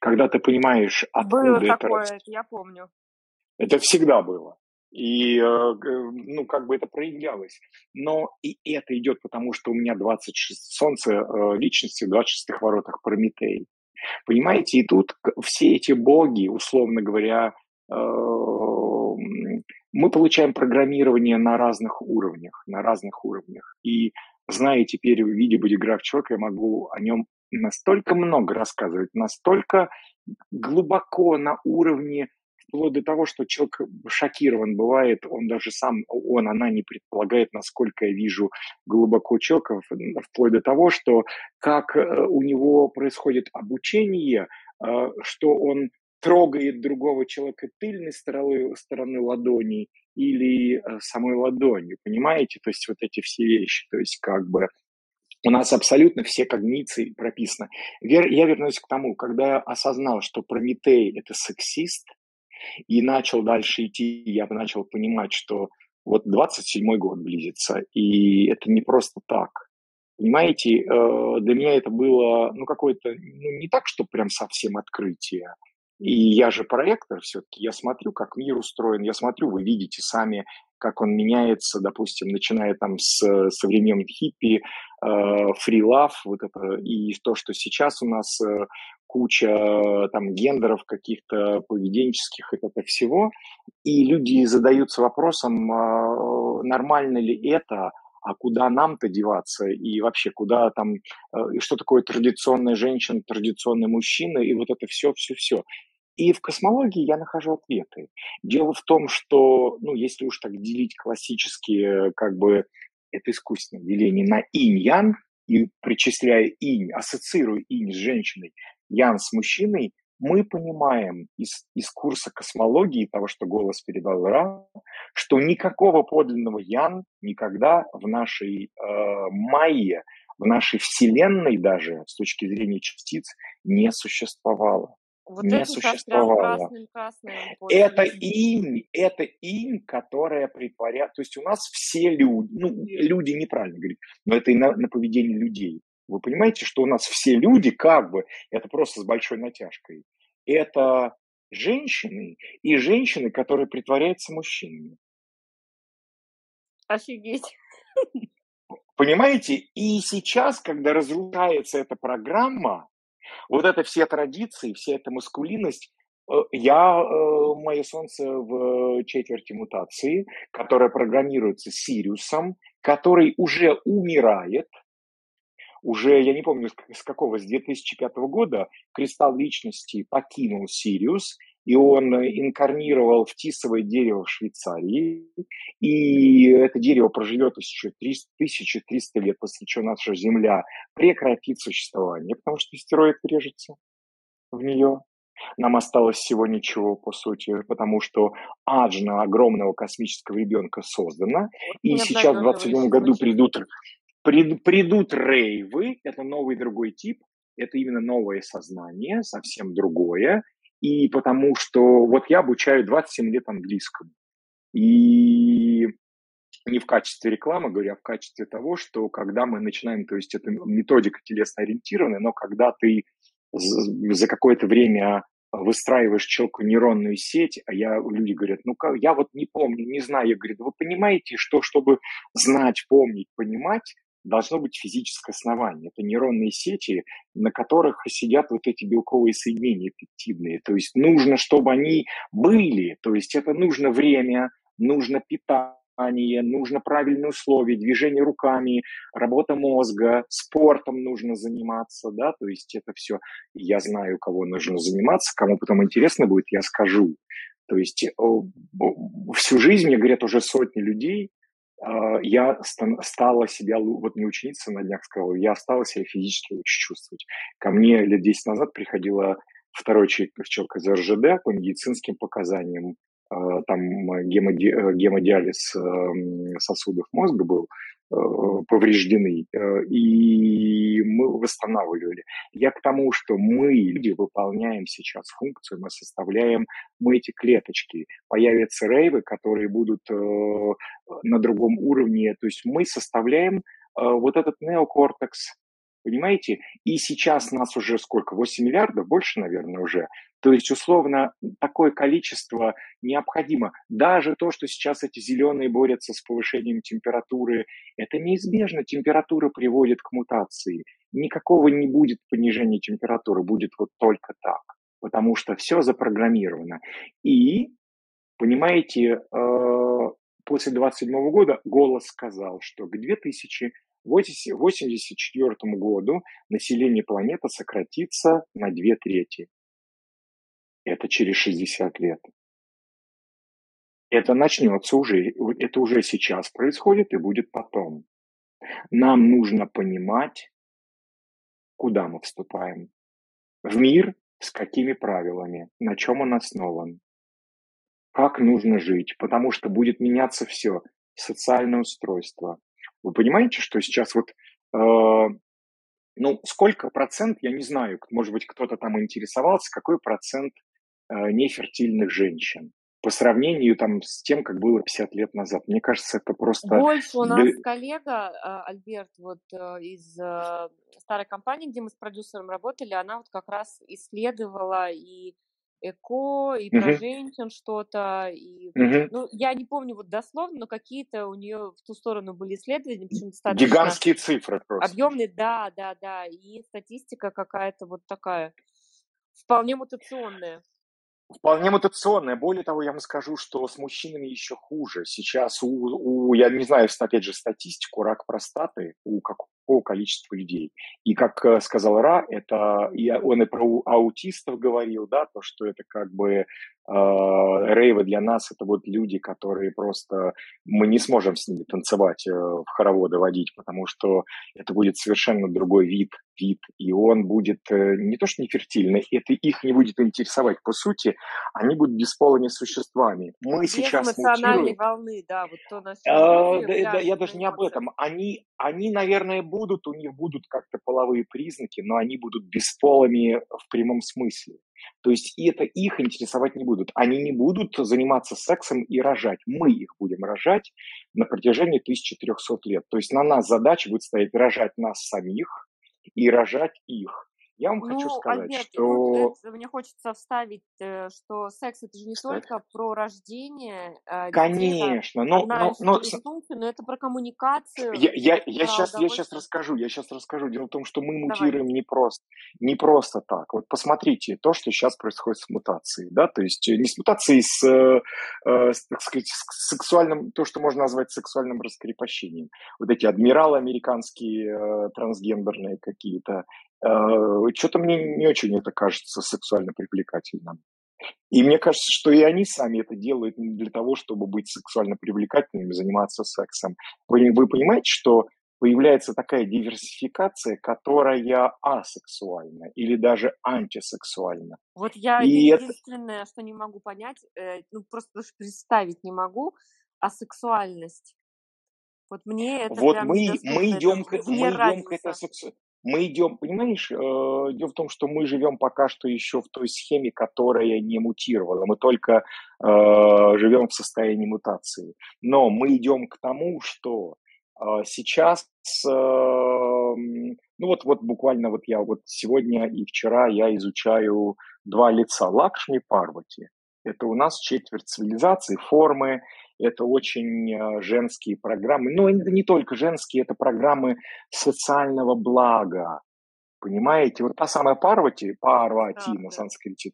Когда ты понимаешь, Было откуда это такое, это я помню. Это всегда было. И, э, ну, как бы это проявлялось. Но и это идет потому, что у меня 26 солнце э, личности в 26 воротах Прометей. Понимаете, и тут все эти боги, условно говоря, э, мы получаем программирование на разных уровнях, на разных уровнях. И зная теперь в виде бодиграф человека, я могу о нем настолько много рассказывать, настолько глубоко на уровне, вплоть до того, что человек шокирован бывает, он даже сам, он, она не предполагает, насколько я вижу глубоко человека, вплоть до того, что как э, у него происходит обучение, э, что он трогает другого человека тыльной стороны, стороны ладони или э, самой ладонью, понимаете? То есть вот эти все вещи, то есть как бы у нас абсолютно все когниции прописаны. Я вернусь к тому, когда я осознал, что Прометей – это сексист, и начал дальше идти, я начал понимать, что вот 27-й год близится, и это не просто так. Понимаете, э, для меня это было, ну, какое-то, ну, не так, что прям совсем открытие. И я же проектор все-таки, я смотрю, как мир устроен, я смотрю, вы видите сами, как он меняется, допустим, начиная там с, со времен хиппи, фрилав, вот это, и то, что сейчас у нас э, куча э, там гендеров каких-то поведенческих и это всего, и люди задаются вопросом, э, нормально ли это, а куда нам-то деваться, и вообще куда там, э, и что такое традиционная женщина, традиционный мужчина, и вот это все, все, все. И в космологии я нахожу ответы. Дело в том, что, ну, если уж так делить классические, как бы, это искусственное деление на инь-ян, и причисляя инь, ассоциируя инь с женщиной, ян с мужчиной, мы понимаем из, из курса космологии, того, что голос передал Ра, что никакого подлинного ян никогда в нашей э, майе, в нашей вселенной даже, с точки зрения частиц, не существовало. Вот не это существовало. красным красным. Это инь, это инь, которая притворяет... То есть у нас все люди, ну, люди неправильно говорить, но это и на, на поведение людей. Вы понимаете, что у нас все люди, как бы, это просто с большой натяжкой, это женщины и женщины, которые притворяются мужчинами. Офигеть. Понимаете? И сейчас, когда разрушается эта программа, вот это все традиции, вся эта маскулинность, э, я, э, мое солнце в четверти мутации, которая программируется Сириусом, который уже умирает, уже, я не помню, с какого, с 2005 года кристалл личности покинул Сириус, и он инкарнировал в тисовое дерево в Швейцарии, и это дерево проживет еще 1300 лет, после чего наша Земля прекратит существование, потому что астероид врежется в нее. Нам осталось всего ничего, по сути, потому что аджна огромного космического ребенка создана, и сейчас в 27 году придут, прид, придут рейвы, это новый другой тип, это именно новое сознание, совсем другое, и потому что вот я обучаю 27 лет английскому. И не в качестве рекламы говорю, а в качестве того, что когда мы начинаем, то есть это методика телесно-ориентированная, но когда ты за какое-то время выстраиваешь человеку нейронную сеть, а я, люди говорят, ну как, я вот не помню, не знаю. Я говорю, вы понимаете, что чтобы знать, помнить, понимать, должно быть физическое основание. Это нейронные сети, на которых сидят вот эти белковые соединения пептидные. То есть нужно, чтобы они были. То есть это нужно время, нужно питание нужно правильные условия, движение руками, работа мозга, спортом нужно заниматься, да, то есть это все, я знаю, кого нужно заниматься, кому потом интересно будет, я скажу. То есть всю жизнь, мне говорят уже сотни людей, я стала себя, вот не ученица на днях сказала, я стала себя физически лучше чувствовать. Ко мне лет 10 назад приходила второй человек, из РЖД по медицинским показаниям, а, там гемоди, э, гемодиализ эм, сосудов мозга был, повреждены, э, и мы восстанавливали. Я к тому, что мы, люди, выполняем сейчас функцию, мы составляем, мы эти клеточки. Появятся рейвы, которые будут на другом уровне, то есть мы составляем вот этот неокортекс, Понимаете? И сейчас нас уже сколько? 8 миллиардов? Больше, наверное, уже. То есть, условно, такое количество необходимо. Даже то, что сейчас эти зеленые борются с повышением температуры, это неизбежно. Температура приводит к мутации. Никакого не будет понижения температуры, будет вот только так. Потому что все запрограммировано. И, понимаете, э, после 27 года голос сказал, что к 2000 к 1984 году население планеты сократится на две трети. Это через 60 лет. Это начнется уже, это уже сейчас происходит и будет потом. Нам нужно понимать, куда мы вступаем. В мир с какими правилами, на чем он основан, как нужно жить, потому что будет меняться все. Социальное устройство, вы понимаете, что сейчас вот, э, ну, сколько процент, я не знаю, может быть, кто-то там интересовался, какой процент нефертильных женщин по сравнению там с тем, как было 50 лет назад. Мне кажется, это просто... Больше у нас коллега, а, Альберт, вот э, из э, старой компании, где мы с продюсером работали, она вот как раз исследовала и эко, и про женщин что-то. И, Мгм. ну, я не помню вот дословно, но какие-то у нее в ту сторону были исследования, достаточно Гигантские цифры просто. объемные, да, да, да, и статистика какая-то вот такая, вполне мутационная. Вполне мутационная. Более того, я вам скажу, что с мужчинами еще хуже. Сейчас у, у я не знаю, опять же, статистику, рак простаты у какого количества людей. И как э, сказал Ра, это и он и про аутистов говорил, да, то, что это как бы а, рейвы для нас это вот люди, которые просто мы не сможем с ними танцевать, э, в хороводы водить, потому что это будет совершенно другой вид, вид, и он будет э, не то что не фертильный, это их не будет интересовать. По сути, они будут бесполыми существами. Мы Без сейчас эмоциональной волны, да, вот то, на а, да, да, я даже не об этом. Они, они, наверное, будут, у них будут как-то половые признаки, но они будут бесполыми в прямом смысле. То есть и это их интересовать не будут. Они не будут заниматься сексом и рожать. Мы их будем рожать на протяжении 1300 лет. То есть на нас задача будет стоять рожать нас самих и рожать их. Я вам ну, хочу сказать, Альберт, что... Вот это, мне хочется вставить, э, что секс это же не Кстати. только про рождение э, Конечно, но, но, но, функции, но это про коммуникацию. Я, я, я, сейчас, я сейчас расскажу, я сейчас расскажу. Дело в том, что мы мутируем не просто, не просто так. Вот посмотрите то, что сейчас происходит с мутацией, да, то есть не с мутацией, с, э, с так сказать, с сексуальным, то, что можно назвать сексуальным раскрепощением. Вот эти адмиралы американские, э, трансгендерные какие-то, Э, что-то мне не очень это кажется сексуально привлекательным. И мне кажется, что и они сами это делают не для того, чтобы быть сексуально привлекательными, заниматься сексом. Вы, вы понимаете, что появляется такая диверсификация, которая асексуальна или даже антисексуальна. Вот я и единственное, это... что не могу понять, э, ну просто даже представить не могу, асексуальность. Вот мне это вот мы, мы идем, к, мы идем к этой сексу... Мы идем, понимаешь, э, дело в том, что мы живем пока что еще в той схеме, которая не мутировала. Мы только э, живем в состоянии мутации. Но мы идем к тому, что э, сейчас, э, ну вот, вот буквально вот я вот сегодня и вчера я изучаю два лица Лакшми Парвати. Это у нас четверть цивилизации, формы, это очень э, женские программы. Но это не только женские, это программы социального блага. Понимаете, вот та самая Парвати, Парвати да, на санскрите,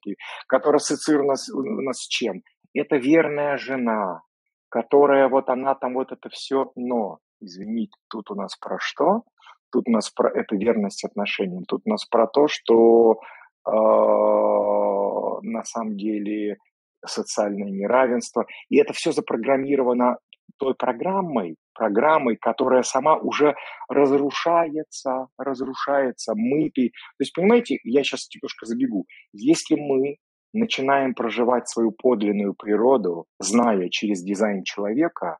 которая ассоциирована у нас с чем? Это верная жена, которая вот она там вот это все, но, извините, тут у нас про что? Тут у нас про это верность отношениям, тут у нас про то, что э, на самом деле социальное неравенство. И это все запрограммировано той программой, программой, которая сама уже разрушается, разрушается, мы... То есть, понимаете, я сейчас немножко забегу. Если мы начинаем проживать свою подлинную природу, зная через дизайн человека,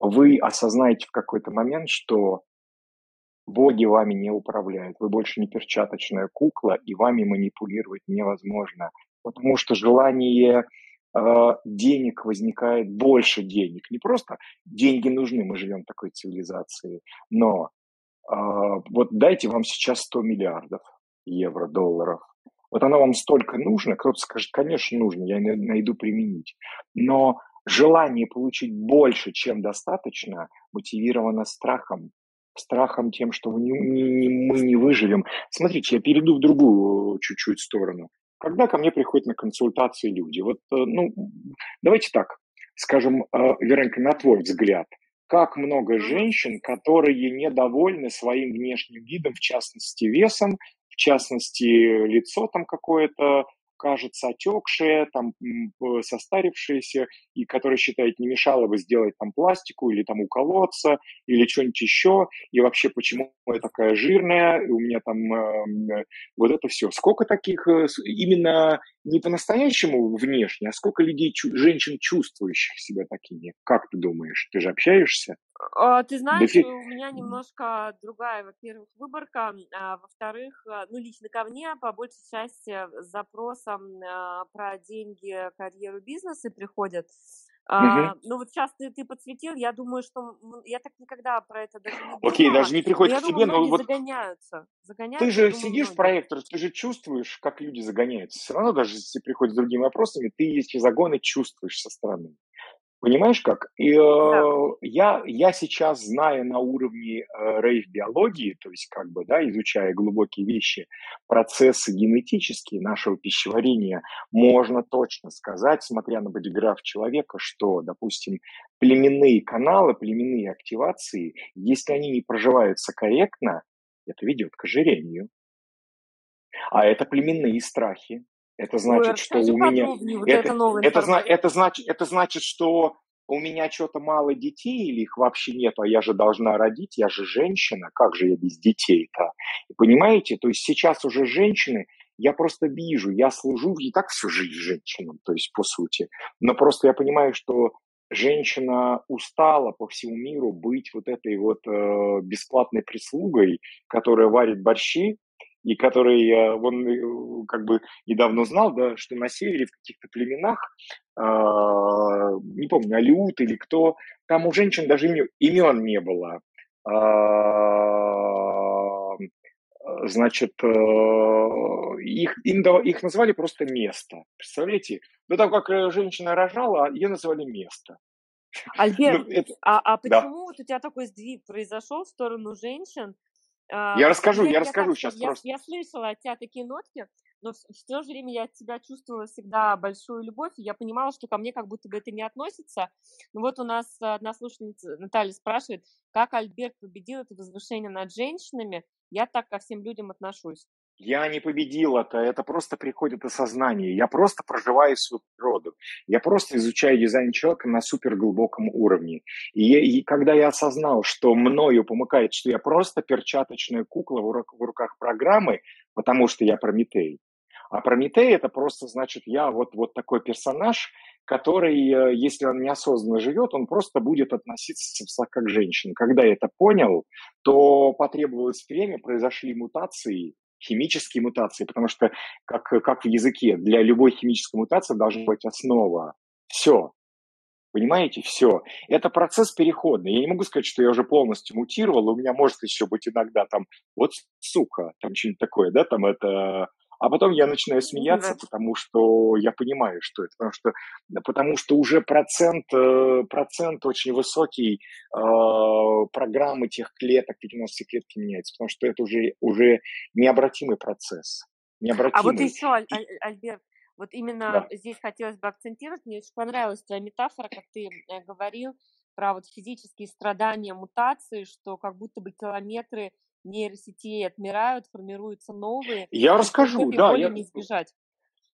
вы осознаете в какой-то момент, что боги вами не управляют, вы больше не перчаточная кукла, и вами манипулировать невозможно потому что желание э, денег возникает больше денег. Не просто деньги нужны, мы живем в такой цивилизации, но э, вот дайте вам сейчас 100 миллиардов евро, долларов. Вот оно вам столько нужно, кто-то скажет, конечно, нужно, я найду применить. Но желание получить больше, чем достаточно, мотивировано страхом. Страхом тем, что мы не выживем. Смотрите, я перейду в другую чуть-чуть сторону когда ко мне приходят на консультации люди? Вот, э, ну, давайте так, скажем, э, Вероника, на твой взгляд, как много женщин, которые недовольны своим внешним видом, в частности весом, в частности лицо там какое-то кажется отекшее, там, состарившееся, и которое считает, не мешало бы сделать там пластику или там уколоться, или что-нибудь еще, и вообще почему я такая жирная, и у меня там э, вот это все. Сколько таких э, именно не по-настоящему внешне, а сколько людей, женщин, чувствующих себя такими? Как ты думаешь? Ты же общаешься? А, ты знаешь, у меня немножко другая, во-первых, выборка, а во-вторых, а, ну, лично ко мне по большей части с запросом а, про деньги, карьеру, бизнесы приходят. А, ну вот сейчас ты, ты подсветил, я думаю, что я так никогда про это даже не думала. Окей, даже не приходит но к тебе, думаю, но вот загоняются, загоняются. Ты же сидишь в проектор, ты же чувствуешь, как люди загоняются. Все равно даже если приходят с другими вопросами, ты эти загоны чувствуешь со стороны. Понимаешь как? И, да. э, я, я сейчас, зная на уровне э, рейв-биологии, то есть как бы, да, изучая глубокие вещи, процессы генетические нашего пищеварения, можно точно сказать, смотря на бодиграф человека, что, допустим, племенные каналы, племенные активации, если они не проживаются корректно, это ведет к ожирению. А это племенные страхи, это значит, Ой, что у меня... Вот это, это, это, это, значит, это значит, что у меня что-то мало детей или их вообще нету, а я же должна родить, я же женщина, как же я без детей-то? Понимаете? То есть сейчас уже женщины, я просто вижу, я служу и так всю жизнь женщинам, то есть по сути. Но просто я понимаю, что женщина устала по всему миру быть вот этой вот э, бесплатной прислугой, которая варит борщи, и который он э, как бы недавно знал, да, что на севере в каких-то племенах, э, не помню, Алиут или кто, там у женщин даже имен, имен не было. Э, значит, э, их, им, их назвали просто место. Представляете? До того, как женщина рожала, ее называли место. Альберт, ну, это... а, а почему да. вот у тебя такой сдвиг произошел в сторону женщин? А, я расскажу, я, я расскажу так, сейчас я, просто. Я слышала от тебя такие нотки, но в, в то же время я от тебя чувствовала всегда большую любовь, и я понимала, что ко мне как будто бы это не относится. Ну вот у нас одна слушательница Наталья спрашивает, как Альберт победил это возвышение над женщинами. Я так ко всем людям отношусь. Я не победил это, это просто приходит осознание. Я просто проживаю свою природу. Я просто изучаю дизайн человека на супер глубоком уровне. И, и когда я осознал, что мною помыкает, что я просто перчаточная кукла в, рук, в руках программы, потому что я Прометей. А Прометей это просто значит я вот, вот такой персонаж, который, э, если он неосознанно живет, он просто будет относиться как к женщине. Когда я это понял, то потребовалось время, произошли мутации, химические мутации, потому что, как, как в языке, для любой химической мутации должна быть основа. Все. Понимаете, все. Это процесс переходный. Я не могу сказать, что я уже полностью мутировал. У меня может еще быть иногда там, вот сука, там что-нибудь такое, да, там это а потом я начинаю смеяться, да. потому что я понимаю, что это. Потому что, потому что уже процент, э, процент очень высокий э, программы тех клеток, 90 клетки меняется. Потому что это уже, уже необратимый процесс. Необратимый. А вот еще, Аль- Альберт, вот именно да. здесь хотелось бы акцентировать. Мне очень понравилась твоя метафора, как ты э, говорил про вот физические страдания мутации, что как будто бы километры нейросетей отмирают, формируются новые. Я расскажу, да. Я... не избежать.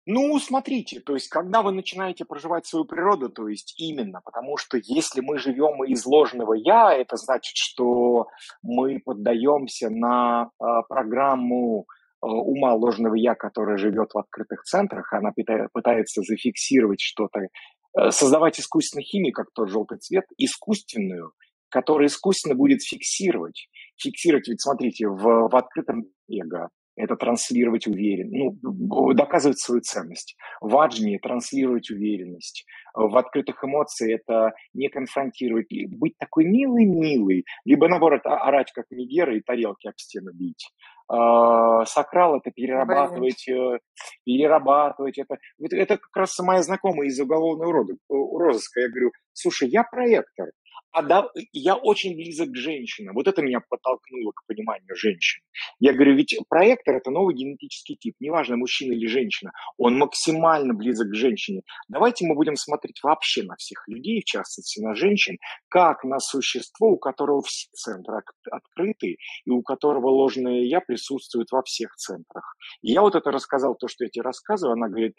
Ну, смотрите, то есть, когда вы начинаете проживать свою природу, то есть именно, потому что если мы живем из ложного я, это значит, что мы поддаемся на э, программу э, ума ложного я, которая живет в открытых центрах, она пытается зафиксировать что-то, э, создавать искусственную химию, как тот желтый цвет, искусственную, которая искусственно будет фиксировать фиксировать, ведь смотрите, в, в открытом эго это транслировать уверенность, ну, доказывать свою ценность. В аджме транслировать уверенность. В открытых эмоциях это не конфронтировать, быть такой милый-милый, либо наоборот орать как Мегера и тарелки об стену бить. А, сакрал это перерабатывать. Э, перерабатывать это. Это как раз моя знакомая из уголовного розыска. Я говорю, слушай, я проектор, а да, я очень близок к женщинам. Вот это меня подтолкнуло к пониманию женщин. Я говорю, ведь проектор – это новый генетический тип. Неважно, мужчина или женщина. Он максимально близок к женщине. Давайте мы будем смотреть вообще на всех людей, в частности на женщин, как на существо, у которого все центры открыты, и у которого ложное «я» присутствует во всех центрах. И я вот это рассказал, то, что я тебе рассказываю, она говорит,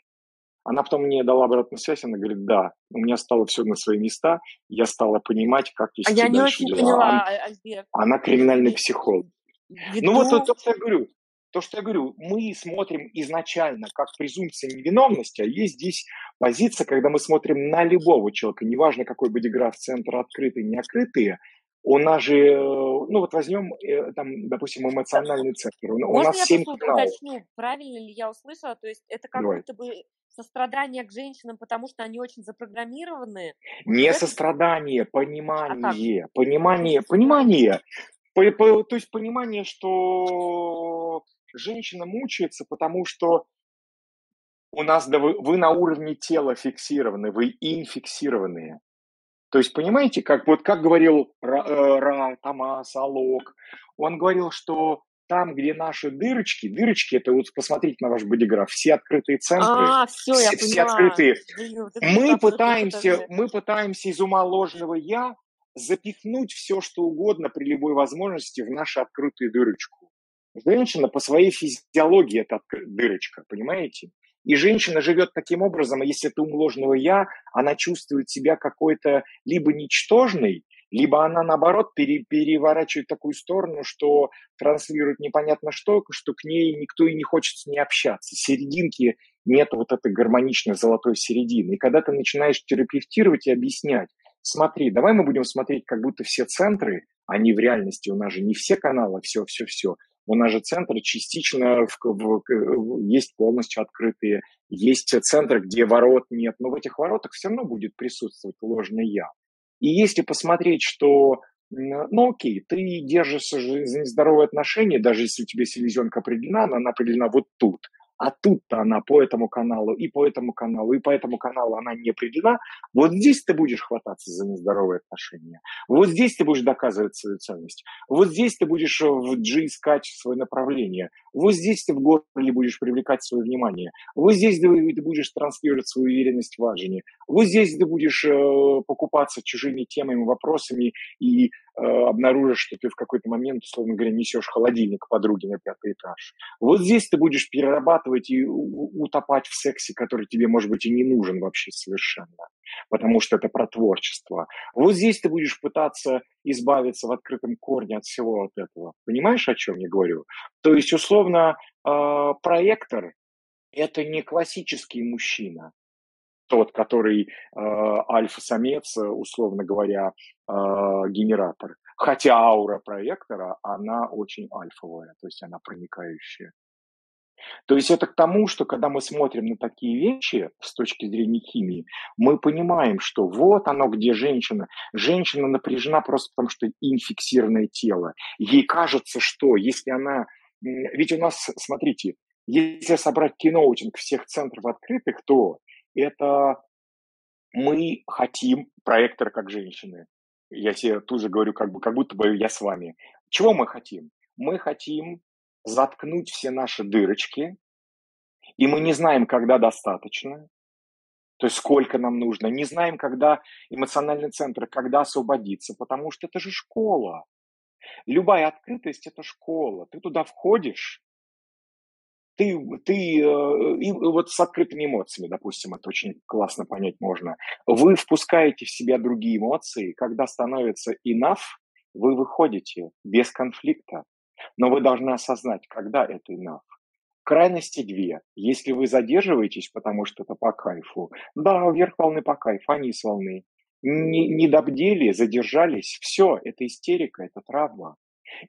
она потом мне дала обратную связь, она говорит, да, у меня стало все на свои места, я стала понимать, как вести а я не очень дела. поняла, она, Альберт. Она криминальный психолог. Веду... Ну вот то, то, что я говорю, то, что я говорю, мы смотрим изначально как презумпция невиновности, а есть здесь позиция, когда мы смотрим на любого человека, неважно, какой бодиграф центр открытый, не открытый, у нас же, ну вот возьмем, э, там, допустим, эмоциональный центр. У Можно нас я 7 просто уточню, правильно ли я услышала? То есть это как Давай. будто бы сострадание к женщинам, потому что они очень запрограммированы? Не это... сострадание, понимание, а понимание, понимание. По, по, то есть понимание, что женщина мучается, потому что у нас, да, вы, вы на уровне тела фиксированы, вы инфиксированные. То есть, понимаете, как, вот как говорил Ра, э, Ра Томас, Алок, он говорил, что там, где наши дырочки, дырочки, это вот посмотрите на ваш бодиграф, все открытые центры, а, все, все, я все открытые. Мы пытаемся, мы пытаемся из ума ложного я запихнуть все, что угодно при любой возможности в нашу открытую дырочку. Женщина по своей физиологии это дырочка, понимаете? И женщина живет таким образом, а если это ум ложного «я», она чувствует себя какой-то либо ничтожной, либо она, наоборот, пере, переворачивает такую сторону, что транслирует непонятно что, что к ней никто и не хочет с ней общаться. Серединки нет вот этой гармоничной золотой середины. И когда ты начинаешь терапевтировать и объяснять, смотри, давай мы будем смотреть, как будто все центры, они в реальности, у нас же не все каналы, все-все-все, у нас же центры частично в, в, есть полностью открытые, есть центры, где ворот нет, но в этих воротах все равно будет присутствовать ложный я. И если посмотреть, что ну окей, ты держишься за нездоровые отношения, даже если у тебя селезенка определена, она определена вот тут – а тут-то она по этому каналу и по этому каналу, и по этому каналу она не определена, вот здесь ты будешь хвататься за нездоровые отношения. Вот здесь ты будешь доказывать свою ценность. Вот здесь ты будешь в G искать свое направление. Вот здесь ты в горле будешь привлекать свое внимание. Вот здесь ты будешь транслировать свою уверенность в важении. Вот здесь ты будешь э, покупаться чужими темами, вопросами и Э, обнаружишь, что ты в какой-то момент, условно говоря, несешь холодильник подруги на пятый этаж. Вот здесь ты будешь перерабатывать и утопать в сексе, который тебе, может быть, и не нужен вообще совершенно, потому что это про творчество. Вот здесь ты будешь пытаться избавиться в открытом корне от всего вот этого. Понимаешь, о чем я говорю? То есть, условно, э, проектор – это не классический мужчина. Тот, который э, альфа-самец, условно говоря, э, генератор. Хотя аура проектора, она очень альфовая, то есть она проникающая. То есть это к тому, что когда мы смотрим на такие вещи с точки зрения химии, мы понимаем, что вот оно, где женщина. Женщина напряжена просто потому, что инфиксированное тело. Ей кажется, что если она... Ведь у нас, смотрите, если собрать киноутинг всех центров открытых, то это мы хотим проектор как женщины. Я себе тут же говорю, как, бы, как будто бы я с вами. Чего мы хотим? Мы хотим заткнуть все наши дырочки, и мы не знаем, когда достаточно, то есть сколько нам нужно, не знаем, когда эмоциональный центр, когда освободиться, потому что это же школа. Любая открытость – это школа. Ты туда входишь, ты, ты э, и вот с открытыми эмоциями, допустим, это очень классно понять можно. Вы впускаете в себя другие эмоции, когда становится enough, вы выходите без конфликта. Но вы должны осознать, когда это enough. Крайности две. Если вы задерживаетесь, потому что это по кайфу, да, вверх волны по кайфу, а низ волны. Не, не добдели, задержались, все, это истерика, это травма.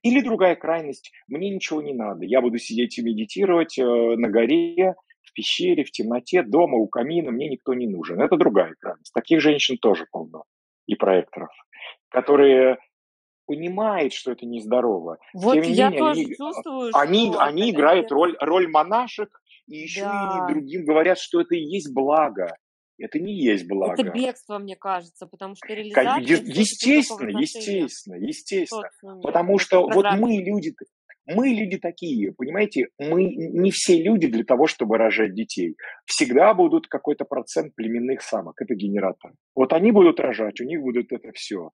Или другая крайность, мне ничего не надо, я буду сидеть и медитировать э, на горе, в пещере, в темноте, дома, у камина, мне никто не нужен. Это другая крайность. Таких женщин тоже полно и проекторов, которые понимает, что это нездорово. Вот Тем я менее, тоже они, чувствую, они, что они играют роль, роль монашек, и еще да. и другим говорят, что это и есть благо. Это не есть благо. Это бегство, мне кажется, потому что реализация... Естественно, естественно, естественно. Потому что вот мы люди, мы люди такие, понимаете, мы не все люди для того, чтобы рожать детей. Всегда будут какой-то процент племенных самок, это генератор. Вот они будут рожать, у них будут это все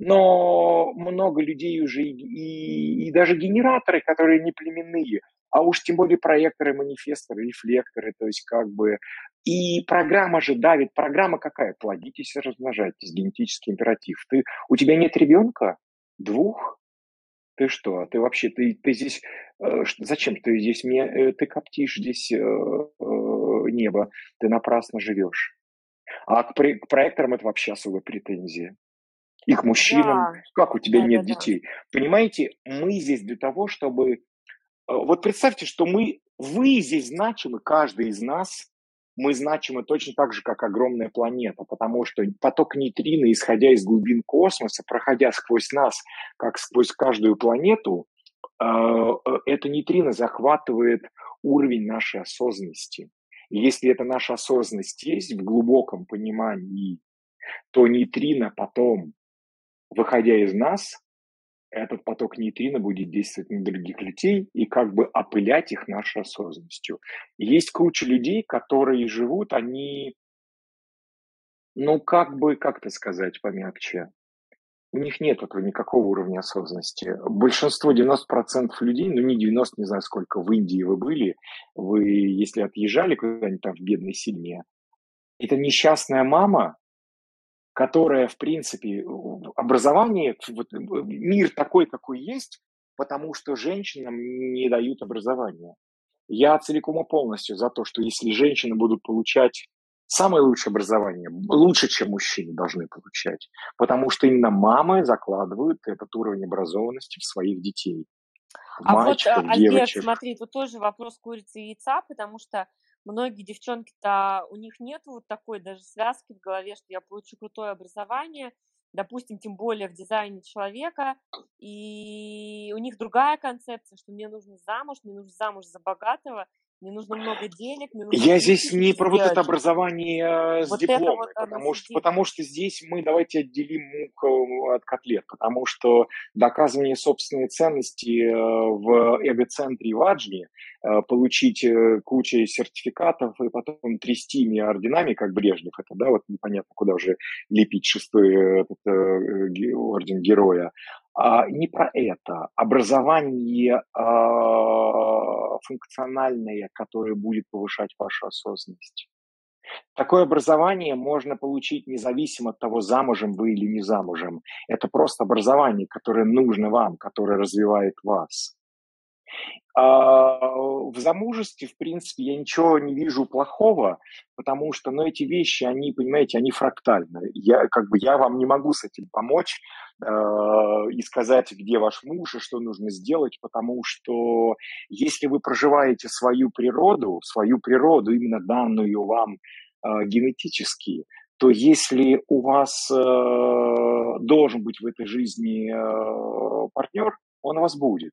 но много людей уже и, и, и даже генераторы, которые не племенные, а уж тем более проекторы, манифесторы, рефлекторы, то есть как бы... И программа же давит. Программа какая? Плодитесь и размножайтесь. Генетический императив. Ты, у тебя нет ребенка? Двух? Ты что? Ты вообще, ты, ты здесь... Э, зачем ты здесь мне... Э, ты коптишь здесь э, э, небо. Ты напрасно живешь. А к, к проекторам это вообще особая претензия и к мужчинам. Да. Как у тебя да, нет да, детей? Да. Понимаете, мы здесь для того, чтобы... Э, вот представьте, что мы, вы здесь значимы, каждый из нас, мы значимы точно так же, как огромная планета, потому что поток нейтрино, исходя из глубин космоса, проходя сквозь нас, как сквозь каждую планету, э, э, это нейтрино захватывает уровень нашей осознанности. И если эта наша осознанность есть в глубоком понимании, то нейтрино потом выходя из нас, этот поток нейтрино будет действовать на других людей и как бы опылять их нашей осознанностью. Есть куча людей, которые живут, они, ну как бы, как это сказать помягче, у них нет этого никакого уровня осознанности. Большинство, 90% людей, ну не 90, не знаю сколько, в Индии вы были, вы, если отъезжали куда-нибудь там в бедной семье, это несчастная мама, которая, в принципе, образование, вот, мир такой, какой есть, потому что женщинам не дают образования. Я целиком и полностью за то, что если женщины будут получать самое лучшее образование, лучше, чем мужчины должны получать, потому что именно мамы закладывают этот уровень образованности в своих детей. А мальчиков, вот, Альберт, смотри, тут тоже вопрос курицы и яйца, потому что многие девчонки-то, у них нет вот такой даже связки в голове, что я получу крутое образование, допустим, тем более в дизайне человека, и у них другая концепция, что мне нужно замуж, мне нужно замуж за богатого, мне нужно много денег. Мне нужно Я здесь не про вот это образование с вот дипломом, вот потому, что, потому что здесь мы давайте отделим мух от котлет, потому что доказывание собственной ценности э, в эго-центре в Аджме, э, получить э, кучу сертификатов и потом трясти ими орденами, как Брежнев, это, да, вот непонятно, куда уже лепить шестой этот, орден героя, а не про это. Образование а, функциональное, которое будет повышать вашу осознанность. Такое образование можно получить независимо от того, замужем вы или не замужем. Это просто образование, которое нужно вам, которое развивает вас. А в замужестве, в принципе, я ничего не вижу плохого, потому что, ну, эти вещи, они, понимаете, они фрактальны. Я, как бы, я вам не могу с этим помочь э, и сказать, где ваш муж и что нужно сделать, потому что если вы проживаете свою природу, свою природу, именно данную вам э, генетически, то если у вас э, должен быть в этой жизни э, партнер, он у вас будет.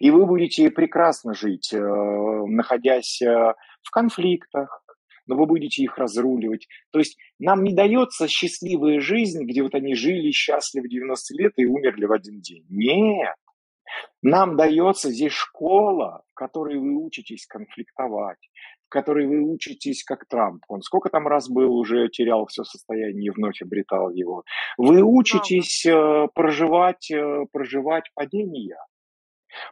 И вы будете прекрасно жить, э, находясь э, в конфликтах, но вы будете их разруливать. То есть нам не дается счастливая жизнь, где вот они жили счастливо 90 лет и умерли в один день. Нет. Нам дается здесь школа, в которой вы учитесь конфликтовать, в которой вы учитесь как Трамп. Он сколько там раз был, уже терял все состояние и вновь обретал его. Вы учитесь э, проживать, проживать падения.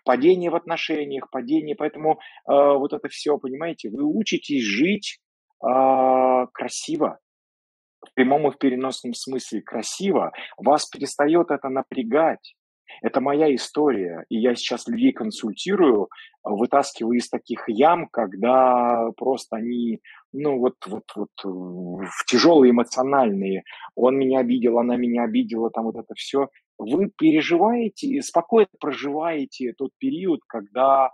Падение в отношениях, падение, поэтому э, вот это все, понимаете, вы учитесь жить э, красиво, в прямом и в переносном смысле красиво, вас перестает это напрягать. Это моя история, и я сейчас людей консультирую, вытаскиваю из таких ям, когда просто они, ну вот, вот, вот в тяжелые эмоциональные. Он меня обидел, она меня обидела, там вот это все вы переживаете, спокойно проживаете тот период, когда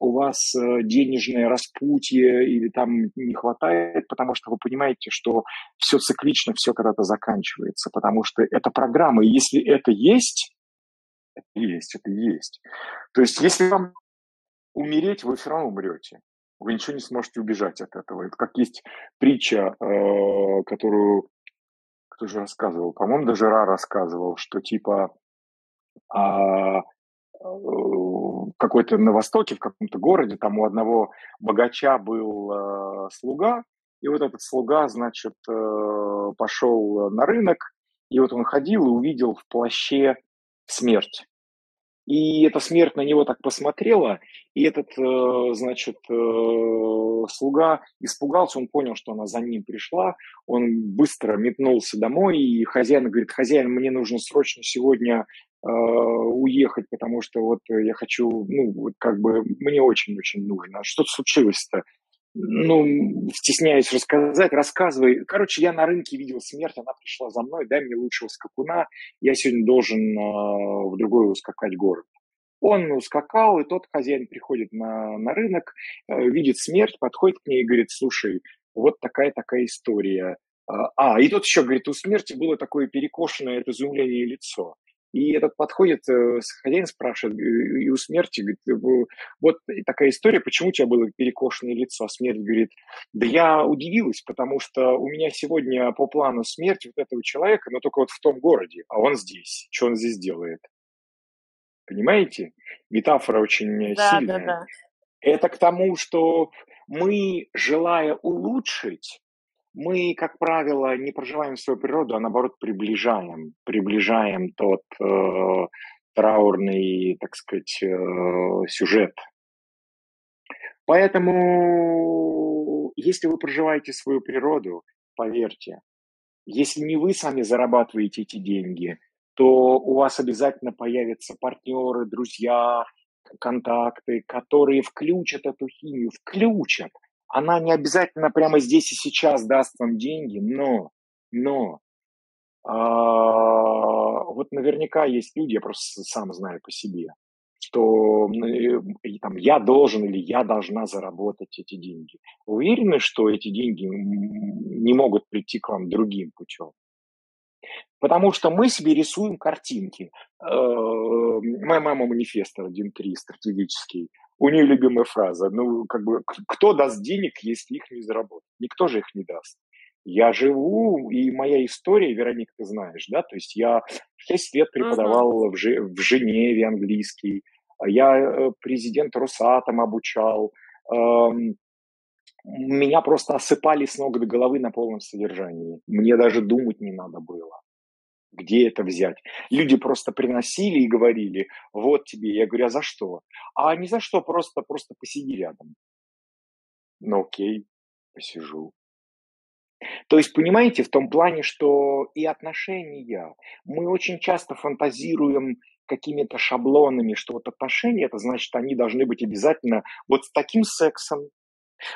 у вас э, денежное распутье или там не хватает, потому что вы понимаете, что все циклично, все когда-то заканчивается, потому что это программа, и если это есть, это есть, это есть. То есть если вам умереть, вы все равно умрете. Вы ничего не сможете убежать от этого. Это как есть притча, э, которую кто же рассказывал, по-моему, даже Ра рассказывал, что типа а, э, какой-то на Востоке, в каком-то городе, там у одного богача был э, слуга, и вот этот слуга, значит, э, пошел на рынок, и вот он ходил и увидел в плаще смерть. И эта смерть на него так посмотрела, и этот, э, значит, э, слуга испугался, он понял, что она за ним пришла, он быстро метнулся домой, и хозяин говорит, хозяин, мне нужно срочно сегодня э, уехать, потому что вот я хочу, ну, вот как бы мне очень-очень нужно. Что-то случилось-то? Ну, стесняюсь рассказать, рассказывай. Короче, я на рынке видел смерть, она пришла за мной, дай мне лучшего скакуна, я сегодня должен э, в другой ускакать город. Он ускакал, и тот хозяин приходит на, на рынок, э, видит смерть, подходит к ней и говорит, слушай, вот такая-такая история. А, и тот еще говорит, у смерти было такое перекошенное от изумления лицо. И этот подходит, э, хозяин спрашивает, и у смерти, говорит, вот такая история, почему у тебя было перекошенное лицо? А смерть говорит, да я удивилась, потому что у меня сегодня по плану смерть вот этого человека, но только вот в том городе, а он здесь. Что он здесь делает? Понимаете? Метафора очень да, сильная. Да, да. Это к тому, что мы, желая улучшить, мы, как правило, не проживаем свою природу, а наоборот приближаем, приближаем тот э, траурный, так сказать, э, сюжет. Поэтому, если вы проживаете свою природу, поверьте, если не вы сами зарабатываете эти деньги, то у вас обязательно появятся партнеры, друзья, контакты, которые включат эту химию, включат – она не обязательно прямо здесь и сейчас даст вам деньги, но, но а, вот наверняка есть люди, я просто сам знаю по себе, что э, там, я должен или я должна заработать эти деньги. уверены, что эти деньги не могут прийти к вам другим путем? Потому что мы себе рисуем картинки. Э, моя мама манифест 1.3 стратегический у нее любимая фраза, ну, как бы, кто даст денег, если их не заработать? Никто же их не даст. Я живу, и моя история, Вероника, ты знаешь, да, то есть я 6 лет преподавал uh-huh. в, Ж, в Женеве английский, я э, президент Росатом обучал, эм, меня просто осыпали с ног до головы на полном содержании. Мне даже думать не надо было где это взять. Люди просто приносили и говорили, вот тебе. Я говорю, а за что? А не за что, просто, просто посиди рядом. Ну окей, посижу. То есть, понимаете, в том плане, что и отношения, мы очень часто фантазируем какими-то шаблонами, что вот отношения, это значит, они должны быть обязательно вот с таким сексом.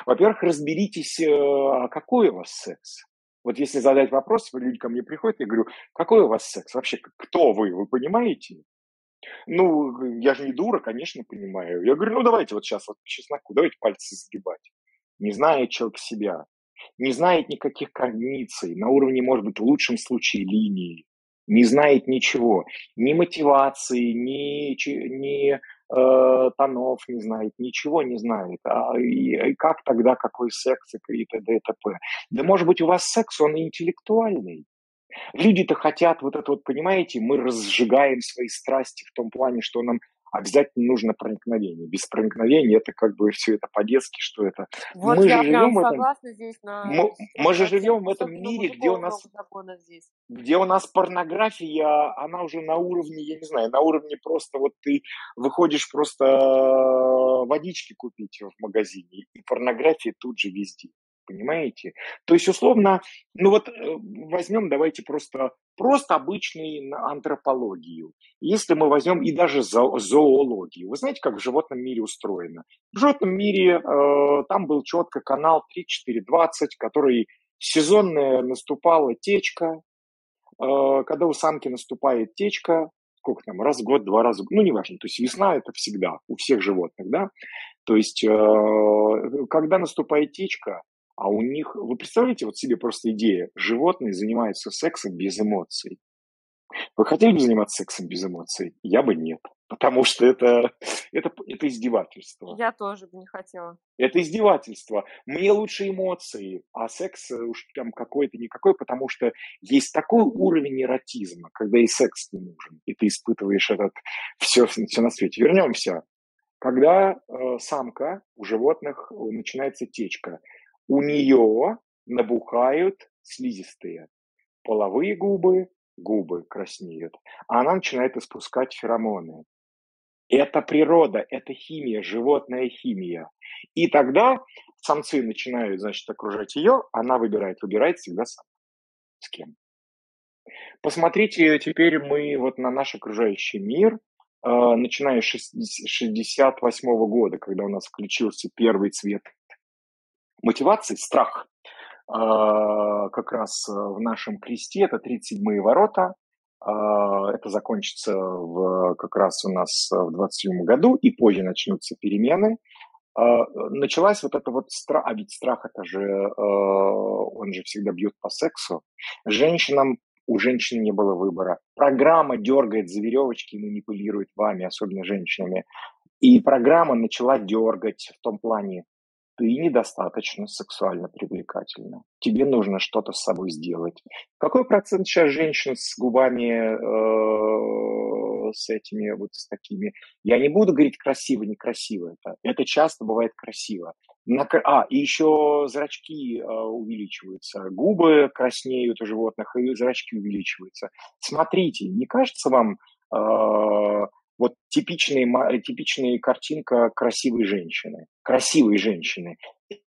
Во-первых, разберитесь, э, а какой у вас секс. Вот если задать вопрос, люди ко мне приходят, я говорю, какой у вас секс? Вообще, кто вы? Вы понимаете? Ну, я же не дура, конечно, понимаю. Я говорю, ну давайте вот сейчас вот по чесноку, давайте пальцы сгибать. Не знает человек себя, не знает никаких кондиций, на уровне, может быть, в лучшем случае линии, не знает ничего, ни мотивации, ни, ни э, тонов не знает, ничего не знает. А и, и как тогда, какой секс и т.д. и т.п. Да может быть у вас секс, он интеллектуальный. Люди-то хотят вот это вот, понимаете, мы разжигаем свои страсти в том плане, что нам обязательно нужно проникновение. Без проникновения это как бы все это по-детски, что это. Вот мы я же живем согласна этом... здесь на... Мы, мы же живем в этом мире, где у нас, где у нас порнография, она уже на уровне, я не знаю, на уровне просто вот ты выходишь просто водички купить в магазине, и порнография тут же везде. Понимаете? То есть, условно, ну вот э, возьмем, давайте просто, просто обычную антропологию. Если мы возьмем и даже зо- зоологию. Вы знаете, как в животном мире устроено? В животном мире э, там был четко канал 3-4-20, который сезонная наступала течка. Э, когда у самки наступает течка, сколько там, раз в год, два раза ну, неважно, то есть весна это всегда у всех животных, да, то есть э, когда наступает течка, а у них, вы представляете вот себе просто идея, животные занимаются сексом без эмоций. Вы хотели бы заниматься сексом без эмоций? Я бы нет. Потому что это, это, это издевательство. Я тоже бы не хотела. Это издевательство. Мне лучше эмоции, а секс уж там какой-то никакой, потому что есть такой уровень эротизма, когда и секс не нужен, и ты испытываешь этот все, все на свете. Вернемся. Когда э, самка у животных начинается течка, у нее набухают слизистые половые губы, губы краснеют, а она начинает испускать феромоны. Это природа, это химия, животная химия. И тогда самцы начинают, значит, окружать ее, она выбирает, выбирает всегда сам. С кем? Посмотрите теперь мы вот на наш окружающий мир, э, начиная с 68 года, когда у нас включился первый цвет мотивации, страх. А, как раз в нашем кресте это 37-е ворота. А, это закончится в, как раз у нас в 27 году, и позже начнутся перемены. А, началась вот эта вот страх, а ведь страх это же, он же всегда бьет по сексу. Женщинам у женщин не было выбора. Программа дергает за веревочки и манипулирует вами, особенно женщинами. И программа начала дергать в том плане, ты недостаточно сексуально привлекательна. Тебе нужно что-то с собой сделать. Какой процент сейчас женщин с губами, э, с этими, вот с такими? Я не буду говорить красиво, некрасиво это. Это часто бывает красиво. На, а, и еще зрачки э, увеличиваются, губы краснеют у животных, и зрачки увеличиваются. Смотрите, не кажется вам э, вот типичная, типичная картинка красивой женщины. Красивой женщины.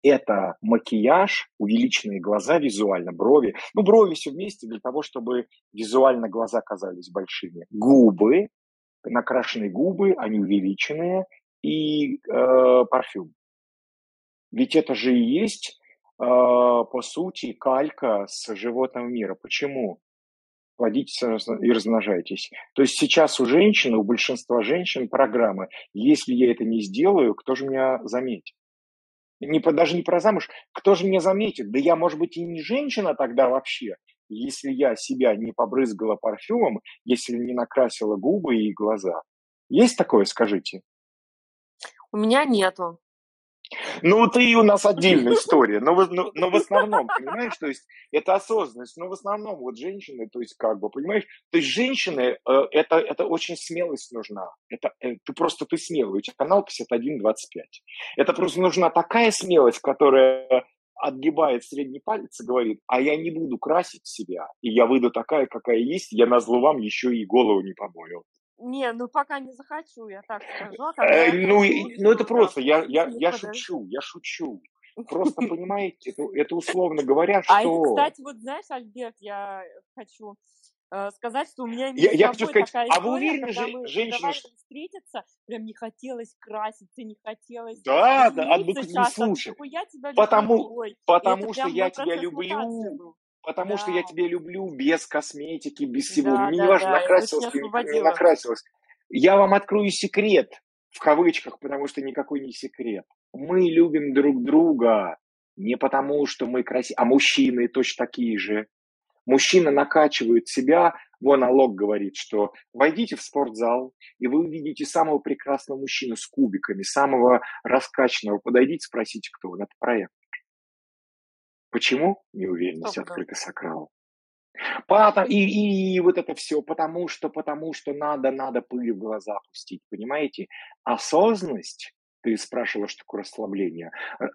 Это макияж, увеличенные глаза визуально, брови. Ну, брови все вместе для того, чтобы визуально глаза казались большими. Губы, накрашенные губы, они увеличенные, и э, парфюм. Ведь это же и есть, э, по сути, калька с животного мира. Почему? Плодитесь и размножайтесь. То есть сейчас у женщины, у большинства женщин программа, если я это не сделаю, кто же меня заметит? Не, даже не про замуж, кто же меня заметит? Да я, может быть, и не женщина тогда вообще, если я себя не побрызгала парфюмом, если не накрасила губы и глаза. Есть такое, скажите? У меня нету. Ну, ты у нас отдельная история, но, но, но в основном, понимаешь, то есть это осознанность, но в основном вот женщины, то есть как бы, понимаешь, то есть женщины, э, это, это очень смелость нужна, это, э, ты просто, ты смелый, у тебя канал 51-25, это просто нужна такая смелость, которая отгибает средний палец и говорит, а я не буду красить себя, и я выйду такая, какая есть, я на зло вам еще и голову не помою. Не, ну пока не захочу, я так скажу. А э, ну, ну, это просто, я, я, я шучу, я шучу. Просто, понимаете, это, это условно говоря, что... А, кстати, вот знаешь, Альберт, я хочу э, сказать, что у меня Я, я хочу сказать, такая а вы уверены, же, мы женщина, что... встретиться, прям не хотелось краситься, не хотелось Да, да, а, ну, извиниться ну а слушай, потому, потому что я тебя люблю, потому что я Да, тебя люблю без косметики, без всего. да, Мне не да, важно, да, накрасилась ты, не накрасилась. Я вам открою секрет, в кавычках, потому что никакой не секрет. Мы любим друг друга не потому, что мы красивые, а мужчины точно такие же. Мужчина накачивает себя, вон Алок говорит, что войдите в спортзал, и вы увидите самого прекрасного мужчину с кубиками, самого раскачанного. Подойдите, спросите, кто он. Это проект. Почему? Неуверенность, Стопудово. открытый сакрал. Потом, и, и вот это все, потому что, потому что надо, надо пыль в глаза пустить, понимаете? Осознанность, ты спрашивала, что такое расслабление.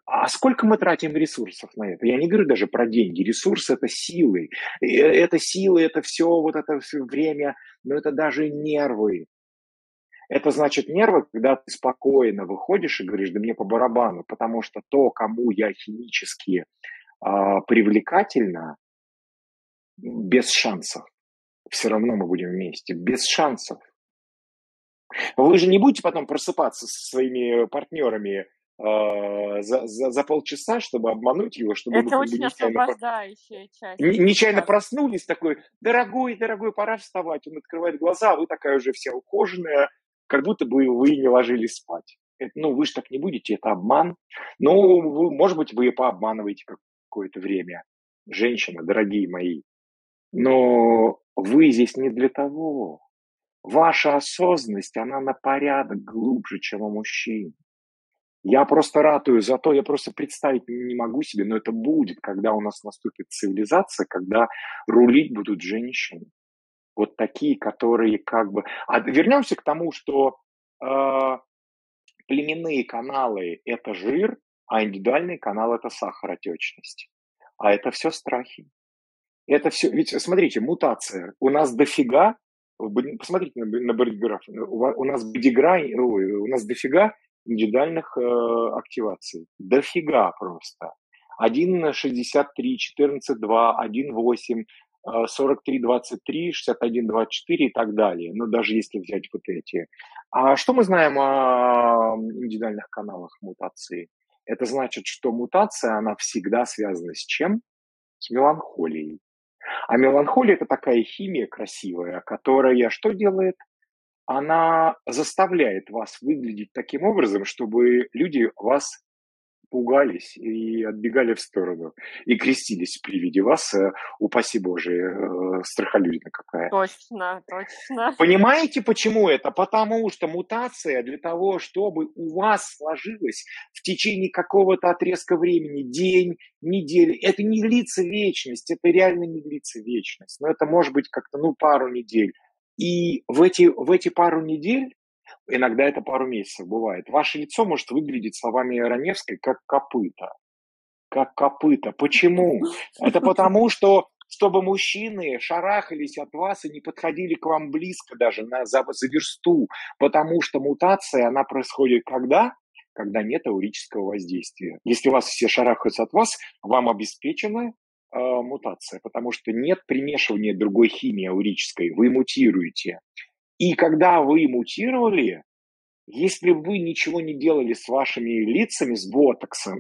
А сколько мы тратим ресурсов на это? Я не говорю даже про деньги. Ресурсы – это силы. Э, Это силы, это все, вот это все время, но это даже нервы. Это значит нервы, когда ты спокойно выходишь и говоришь, да мне по барабану, потому что то, кому я химически а, привлекательно, без шансов. Все равно мы будем вместе, без шансов. Вы же не будете потом просыпаться со своими партнерами э, за, за, за полчаса, чтобы обмануть его, чтобы Это вы как очень нечаянно, освобождающая часть. не- нечаянно проснулись, такой, дорогой, дорогой, пора вставать. Он открывает глаза, а вы такая уже вся ухоженная, как будто бы вы не ложились спать. Это, ну, вы же так не будете, это обман. Ну, вы, может быть, вы и пообманываете какое-то время. Женщина, дорогие мои, но вы здесь не для того. Ваша осознанность, она на порядок глубже, чем у мужчин. Я просто ратую за то, я просто представить не могу себе, но это будет, когда у нас наступит цивилизация, когда рулить будут женщины. Вот такие, которые как бы... А вернемся к тому, что э, племенные каналы – это жир, а индивидуальные каналы – это сахаротечность. А это все страхи. Это все, ведь смотрите, мутация. У нас дофига, посмотрите на, на бодиграф, у, нас бодигра, у нас дофига индивидуальных э, активаций. Дофига просто. 1.63, 14.2, 1.8, э, 43.23, 61.24 и так далее. Ну, даже если взять вот эти. А что мы знаем о индивидуальных каналах мутации? Это значит, что мутация, она всегда связана с чем? С меланхолией. А меланхолия это такая химия красивая, которая что делает? Она заставляет вас выглядеть таким образом, чтобы люди вас пугались и отбегали в сторону, и крестились при виде вас, э, упаси Боже, э, страхолюдина какая. Точно, точно. Понимаете, почему это? Потому что мутация для того, чтобы у вас сложилось в течение какого-то отрезка времени, день, неделю, это не длится вечность, это реально не длится вечность, но это может быть как-то, ну, пару недель. И в эти, в эти пару недель, иногда это пару месяцев бывает, ваше лицо может выглядеть словами Раневской как копыта. Как копыта. Почему? Это потому, что чтобы мужчины шарахались от вас и не подходили к вам близко даже на, за, за версту, потому что мутация, она происходит когда? Когда нет аурического воздействия. Если вас все шарахаются от вас, вам обеспечена э, мутация, потому что нет примешивания другой химии аурической, вы мутируете. И когда вы мутировали, если вы ничего не делали с вашими лицами, с ботоксом,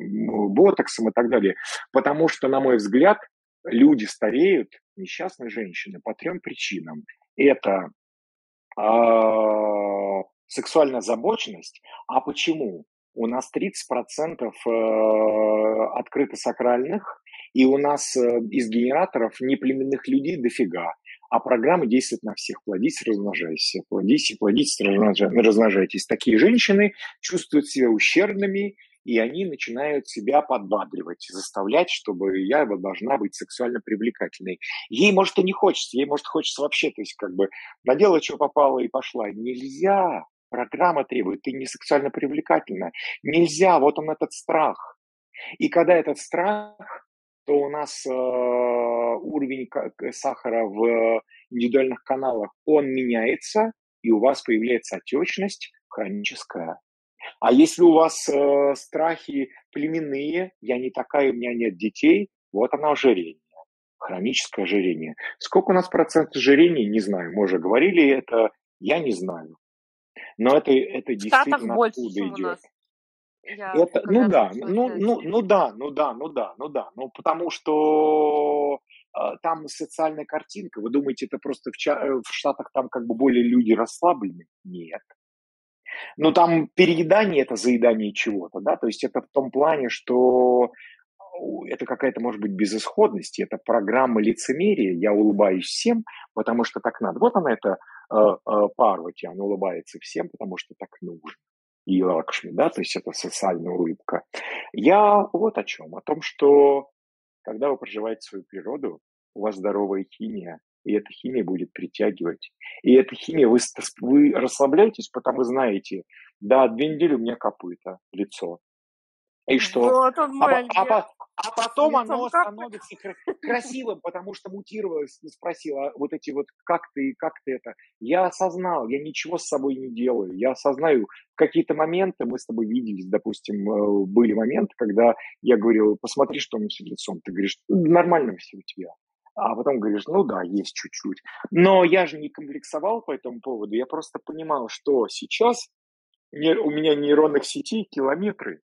ботоксом и так далее, потому что, на мой взгляд, люди стареют, несчастные женщины, по трем причинам. Это э, сексуальная озабоченность. А почему? У нас 30% э, открыто сакральных, и у нас э, из генераторов неплеменных людей дофига. А программа действует на всех. Плодись, размножайся. Плодись и плодись, размножайтесь. Такие женщины чувствуют себя ущербными, и они начинают себя подбадривать, заставлять, чтобы я должна быть сексуально привлекательной. Ей, может, и не хочется, ей, может, хочется вообще, то есть, как бы, надела, что попало, и пошла. Нельзя. Программа требует, ты не сексуально привлекательна. Нельзя, вот он этот страх. И когда этот страх, то у нас э, уровень сахара в индивидуальных каналах, он меняется, и у вас появляется отечность хроническая. А если у вас э, страхи племенные, я не такая, у меня нет детей, вот она ожирение. Хроническое ожирение. Сколько у нас процентов ожирения, не знаю. Мы уже говорили это, я не знаю. Но это, это действительно больше, откуда чем у идет. нас. Я Это, ну да, ну, ну, ну статистику. да, ну да, ну да, ну да, ну потому что а, там социальная картинка. Вы думаете, это просто в, ча- э, в Штатах там как бы более люди расслаблены? Нет. Ну там переедание это заедание чего-то, да, то есть это в том плане, что это какая-то, может быть, безысходность, это программа лицемерия, я улыбаюсь всем, потому что так надо. Вот она, это э, э, Парвати, она улыбается всем, потому что так нужно. И Лакшми, да, то есть это социальная улыбка. Я вот о чем, о том, что когда вы проживаете свою природу, у вас здоровая химия, и эта химия будет притягивать. И эта химия, вы, вы расслабляетесь, потому знаете, да, две недели у меня копыта, лицо. И что? Вот он А, а, по- а потом оно становится кра- красивым, потому что мутировалось, и спросила, вот эти вот, как ты, как ты это? Я осознал, я ничего с собой не делаю. Я осознаю, в какие-то моменты мы с тобой виделись, допустим, э, были моменты, когда я говорил, посмотри, что у меня с лицом. Ты говоришь, нормально все у тебя. А потом говоришь, ну да, есть чуть-чуть. Но я же не комплексовал по этому поводу, я просто понимал, что сейчас у меня нейронных сетей километры,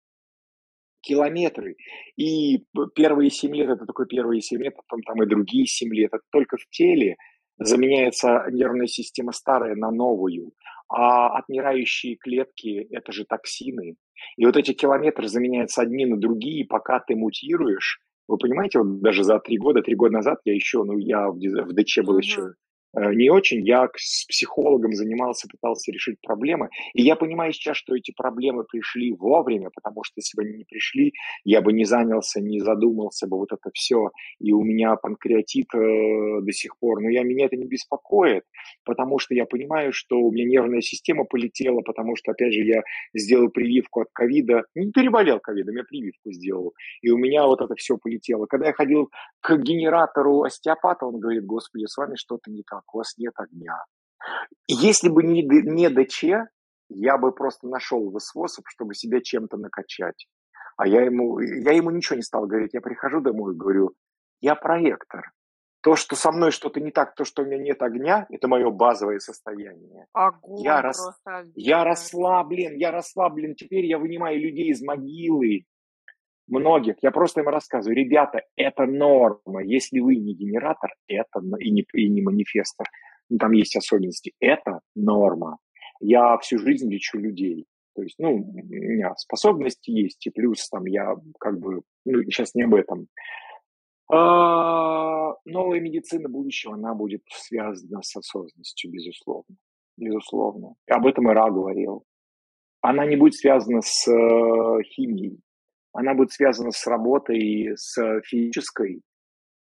километры. И первые 7 лет, это такой первые 7 лет, потом там и другие 7 лет, это только в теле заменяется нервная система старая на новую. А отмирающие клетки – это же токсины. И вот эти километры заменяются одни на другие, пока ты мутируешь. Вы понимаете, вот даже за три года, три года назад я еще, ну, я в, ДЧ был еще не очень, я с психологом занимался, пытался решить проблемы. И я понимаю сейчас, что эти проблемы пришли вовремя, потому что если бы они не пришли, я бы не занялся, не задумался бы вот это все. И у меня панкреатит э, до сих пор. Но я, меня это не беспокоит, потому что я понимаю, что у меня нервная система полетела, потому что, опять же, я сделал прививку от ковида. Не переболел ковидом, я прививку сделал. И у меня вот это все полетело. Когда я ходил к генератору остеопата, он говорит, господи, с вами что-то не так, у вас нет огня. Если бы не, не ДЧ, я бы просто нашел способ, чтобы себя чем-то накачать. А я ему, я ему ничего не стал говорить. Я прихожу домой и говорю, я проектор. То, что со мной что-то не так, то, что у меня нет огня, это мое базовое состояние. Я, Огонь рас, просто, я расслаблен, я расслаблен. Теперь я вынимаю людей из могилы, многих. Я просто им рассказываю, ребята, это норма. Если вы не генератор, это и не, и не манифестор, ну, там есть особенности, это норма. Я всю жизнь лечу людей. То есть, ну, у меня способности есть, и плюс там я как бы, ну, сейчас не об этом. А, Новая медицина будущего, она будет связана с осознанностью, безусловно. Безусловно. Об этом Ира говорил. Она не будет связана с э, химией, она будет связана с работой, с физической,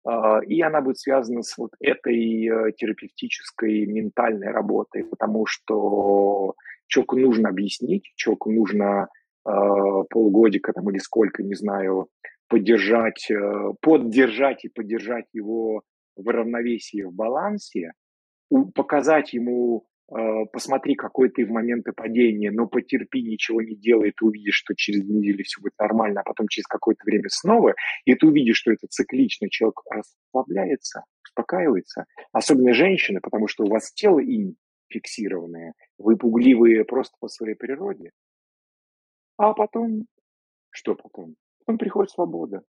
а, и она будет связана с вот этой э, терапевтической ментальной работой, потому что человеку нужно объяснить, человеку нужно э, полгодика там, или сколько, не знаю, поддержать, э, поддержать и поддержать его в равновесии, в балансе, показать ему, посмотри, какой ты в моменты падения, но потерпи, ничего не делай, ты увидишь, что через неделю все будет нормально, а потом через какое-то время снова, и ты увидишь, что это циклично, человек расслабляется, успокаивается, особенно женщины, потому что у вас тело инь фиксированное, вы пугливые просто по своей природе, а потом, что потом? Потом приходит свобода.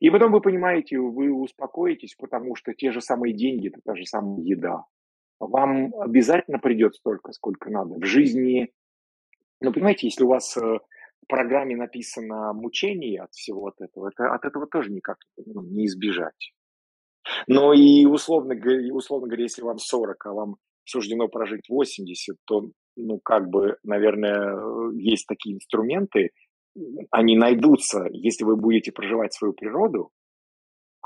И потом вы понимаете, вы успокоитесь, потому что те же самые деньги, это та же самая еда. Вам обязательно придет столько, сколько надо. В жизни, ну, понимаете, если у вас э, в программе написано мучение от всего от этого, это, от этого тоже никак ну, не избежать. Но и условно, условно говоря, если вам 40, а вам суждено прожить 80, то, ну, как бы, наверное, есть такие инструменты, они найдутся, если вы будете проживать свою природу,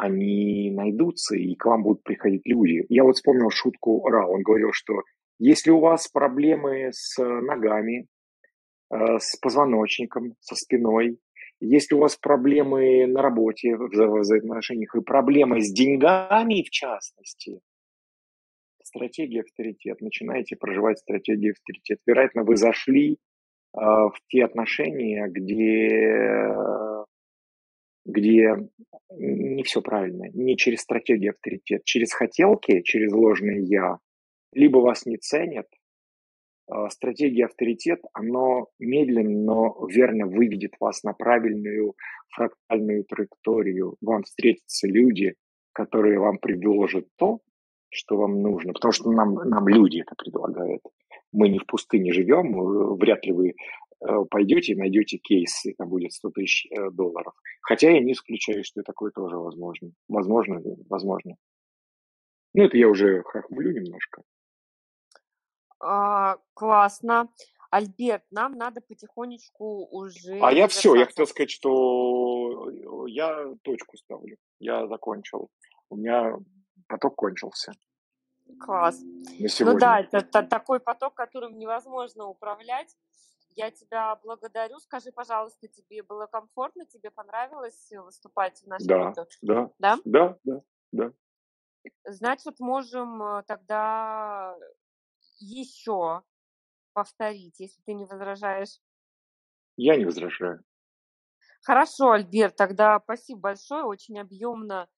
они найдутся, и к вам будут приходить люди. Я вот вспомнил шутку Ра, он говорил, что если у вас проблемы с ногами, э, с позвоночником, со спиной, если у вас проблемы на работе, в вза- взаимоотношениях, и проблемы с деньгами в частности, стратегия авторитет, начинаете проживать стратегию авторитет. Вероятно, вы зашли э, в те отношения, где где не все правильно, не через стратегию авторитет, через хотелки, через ложное «я», либо вас не ценят, а, стратегия авторитет, оно медленно, но верно выведет вас на правильную фрактальную траекторию. Вам встретятся люди, которые вам предложат то, что вам нужно, потому что нам, нам люди это предлагают. Мы не в пустыне живем, вряд ли вы Э, пойдете и найдете кейс, и там будет 100 тысяч э, долларов. Хотя я не исключаю, что такое тоже возможно. Возможно, возможно. Ну, это я уже хохмлю немножко. А, классно. Альберт, нам надо потихонечку уже... А я все, я хотел сказать, что я точку ставлю. Я закончил. У меня поток кончился. Класс. Ну да, это, это такой поток, которым невозможно управлять. Я тебя благодарю. Скажи, пожалуйста, тебе было комфортно, тебе понравилось выступать в нашем да, видео? Да, да, да, да, да. Значит, можем э, тогда еще повторить, если ты не возражаешь. Я не возражаю. Хорошо, Альберт, тогда спасибо большое, очень объемно.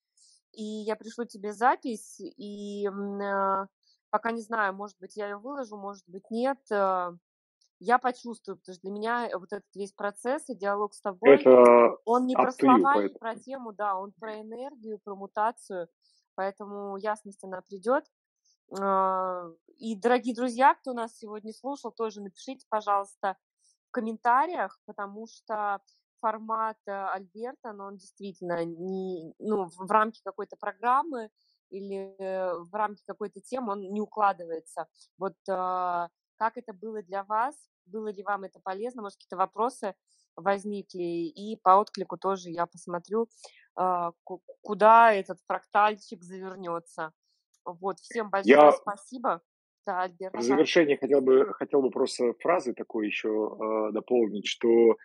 И я пришлю тебе запись, и э, пока не знаю, может быть, я ее выложу, может быть, нет. Э, я почувствую, потому что для меня э, вот этот весь процесс и диалог с тобой, это он не про слова, не про тему, да, он про энергию, про мутацию, поэтому ясность она придет. А, и, дорогие друзья, кто нас сегодня слушал, тоже напишите, пожалуйста, в комментариях, потому что формат э, Альберта, но он действительно не, ну, в рамки какой-то программы или э, в рамки какой-то темы он не укладывается. Вот а, как это было для вас, было ли вам это полезно, может, какие-то вопросы возникли, и по отклику тоже я посмотрю, а, куда этот фрактальчик завернется. Вот, всем большое я... спасибо. Да, Альберт, в завершение хотел бы, хотел бы просто фразы такой еще э, дополнить, что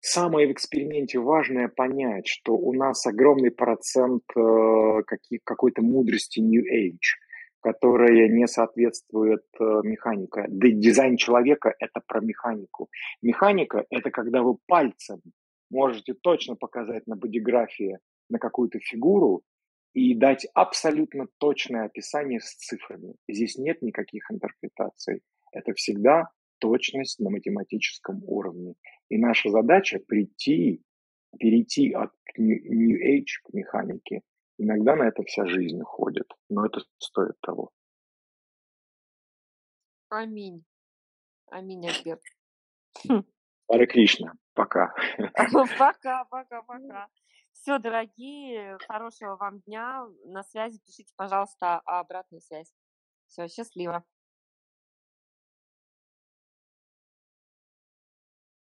самое в эксперименте важное понять, что у нас огромный процент э, какой-то мудрости New Age – которая не соответствует э, механика. Дизайн человека – это про механику. Механика – это когда вы пальцем можете точно показать на бодиграфии на какую-то фигуру и дать абсолютно точное описание с цифрами. Здесь нет никаких интерпретаций. Это всегда точность на математическом уровне. И наша задача прийти, перейти от New Age к механике Иногда на это вся жизнь уходит, но это стоит того. Аминь. Аминь, Альберт. Аре Кришна. Пока. Пока, пока, пока. Все, дорогие, хорошего вам дня. На связи пишите, пожалуйста, обратную связь. Все, счастливо.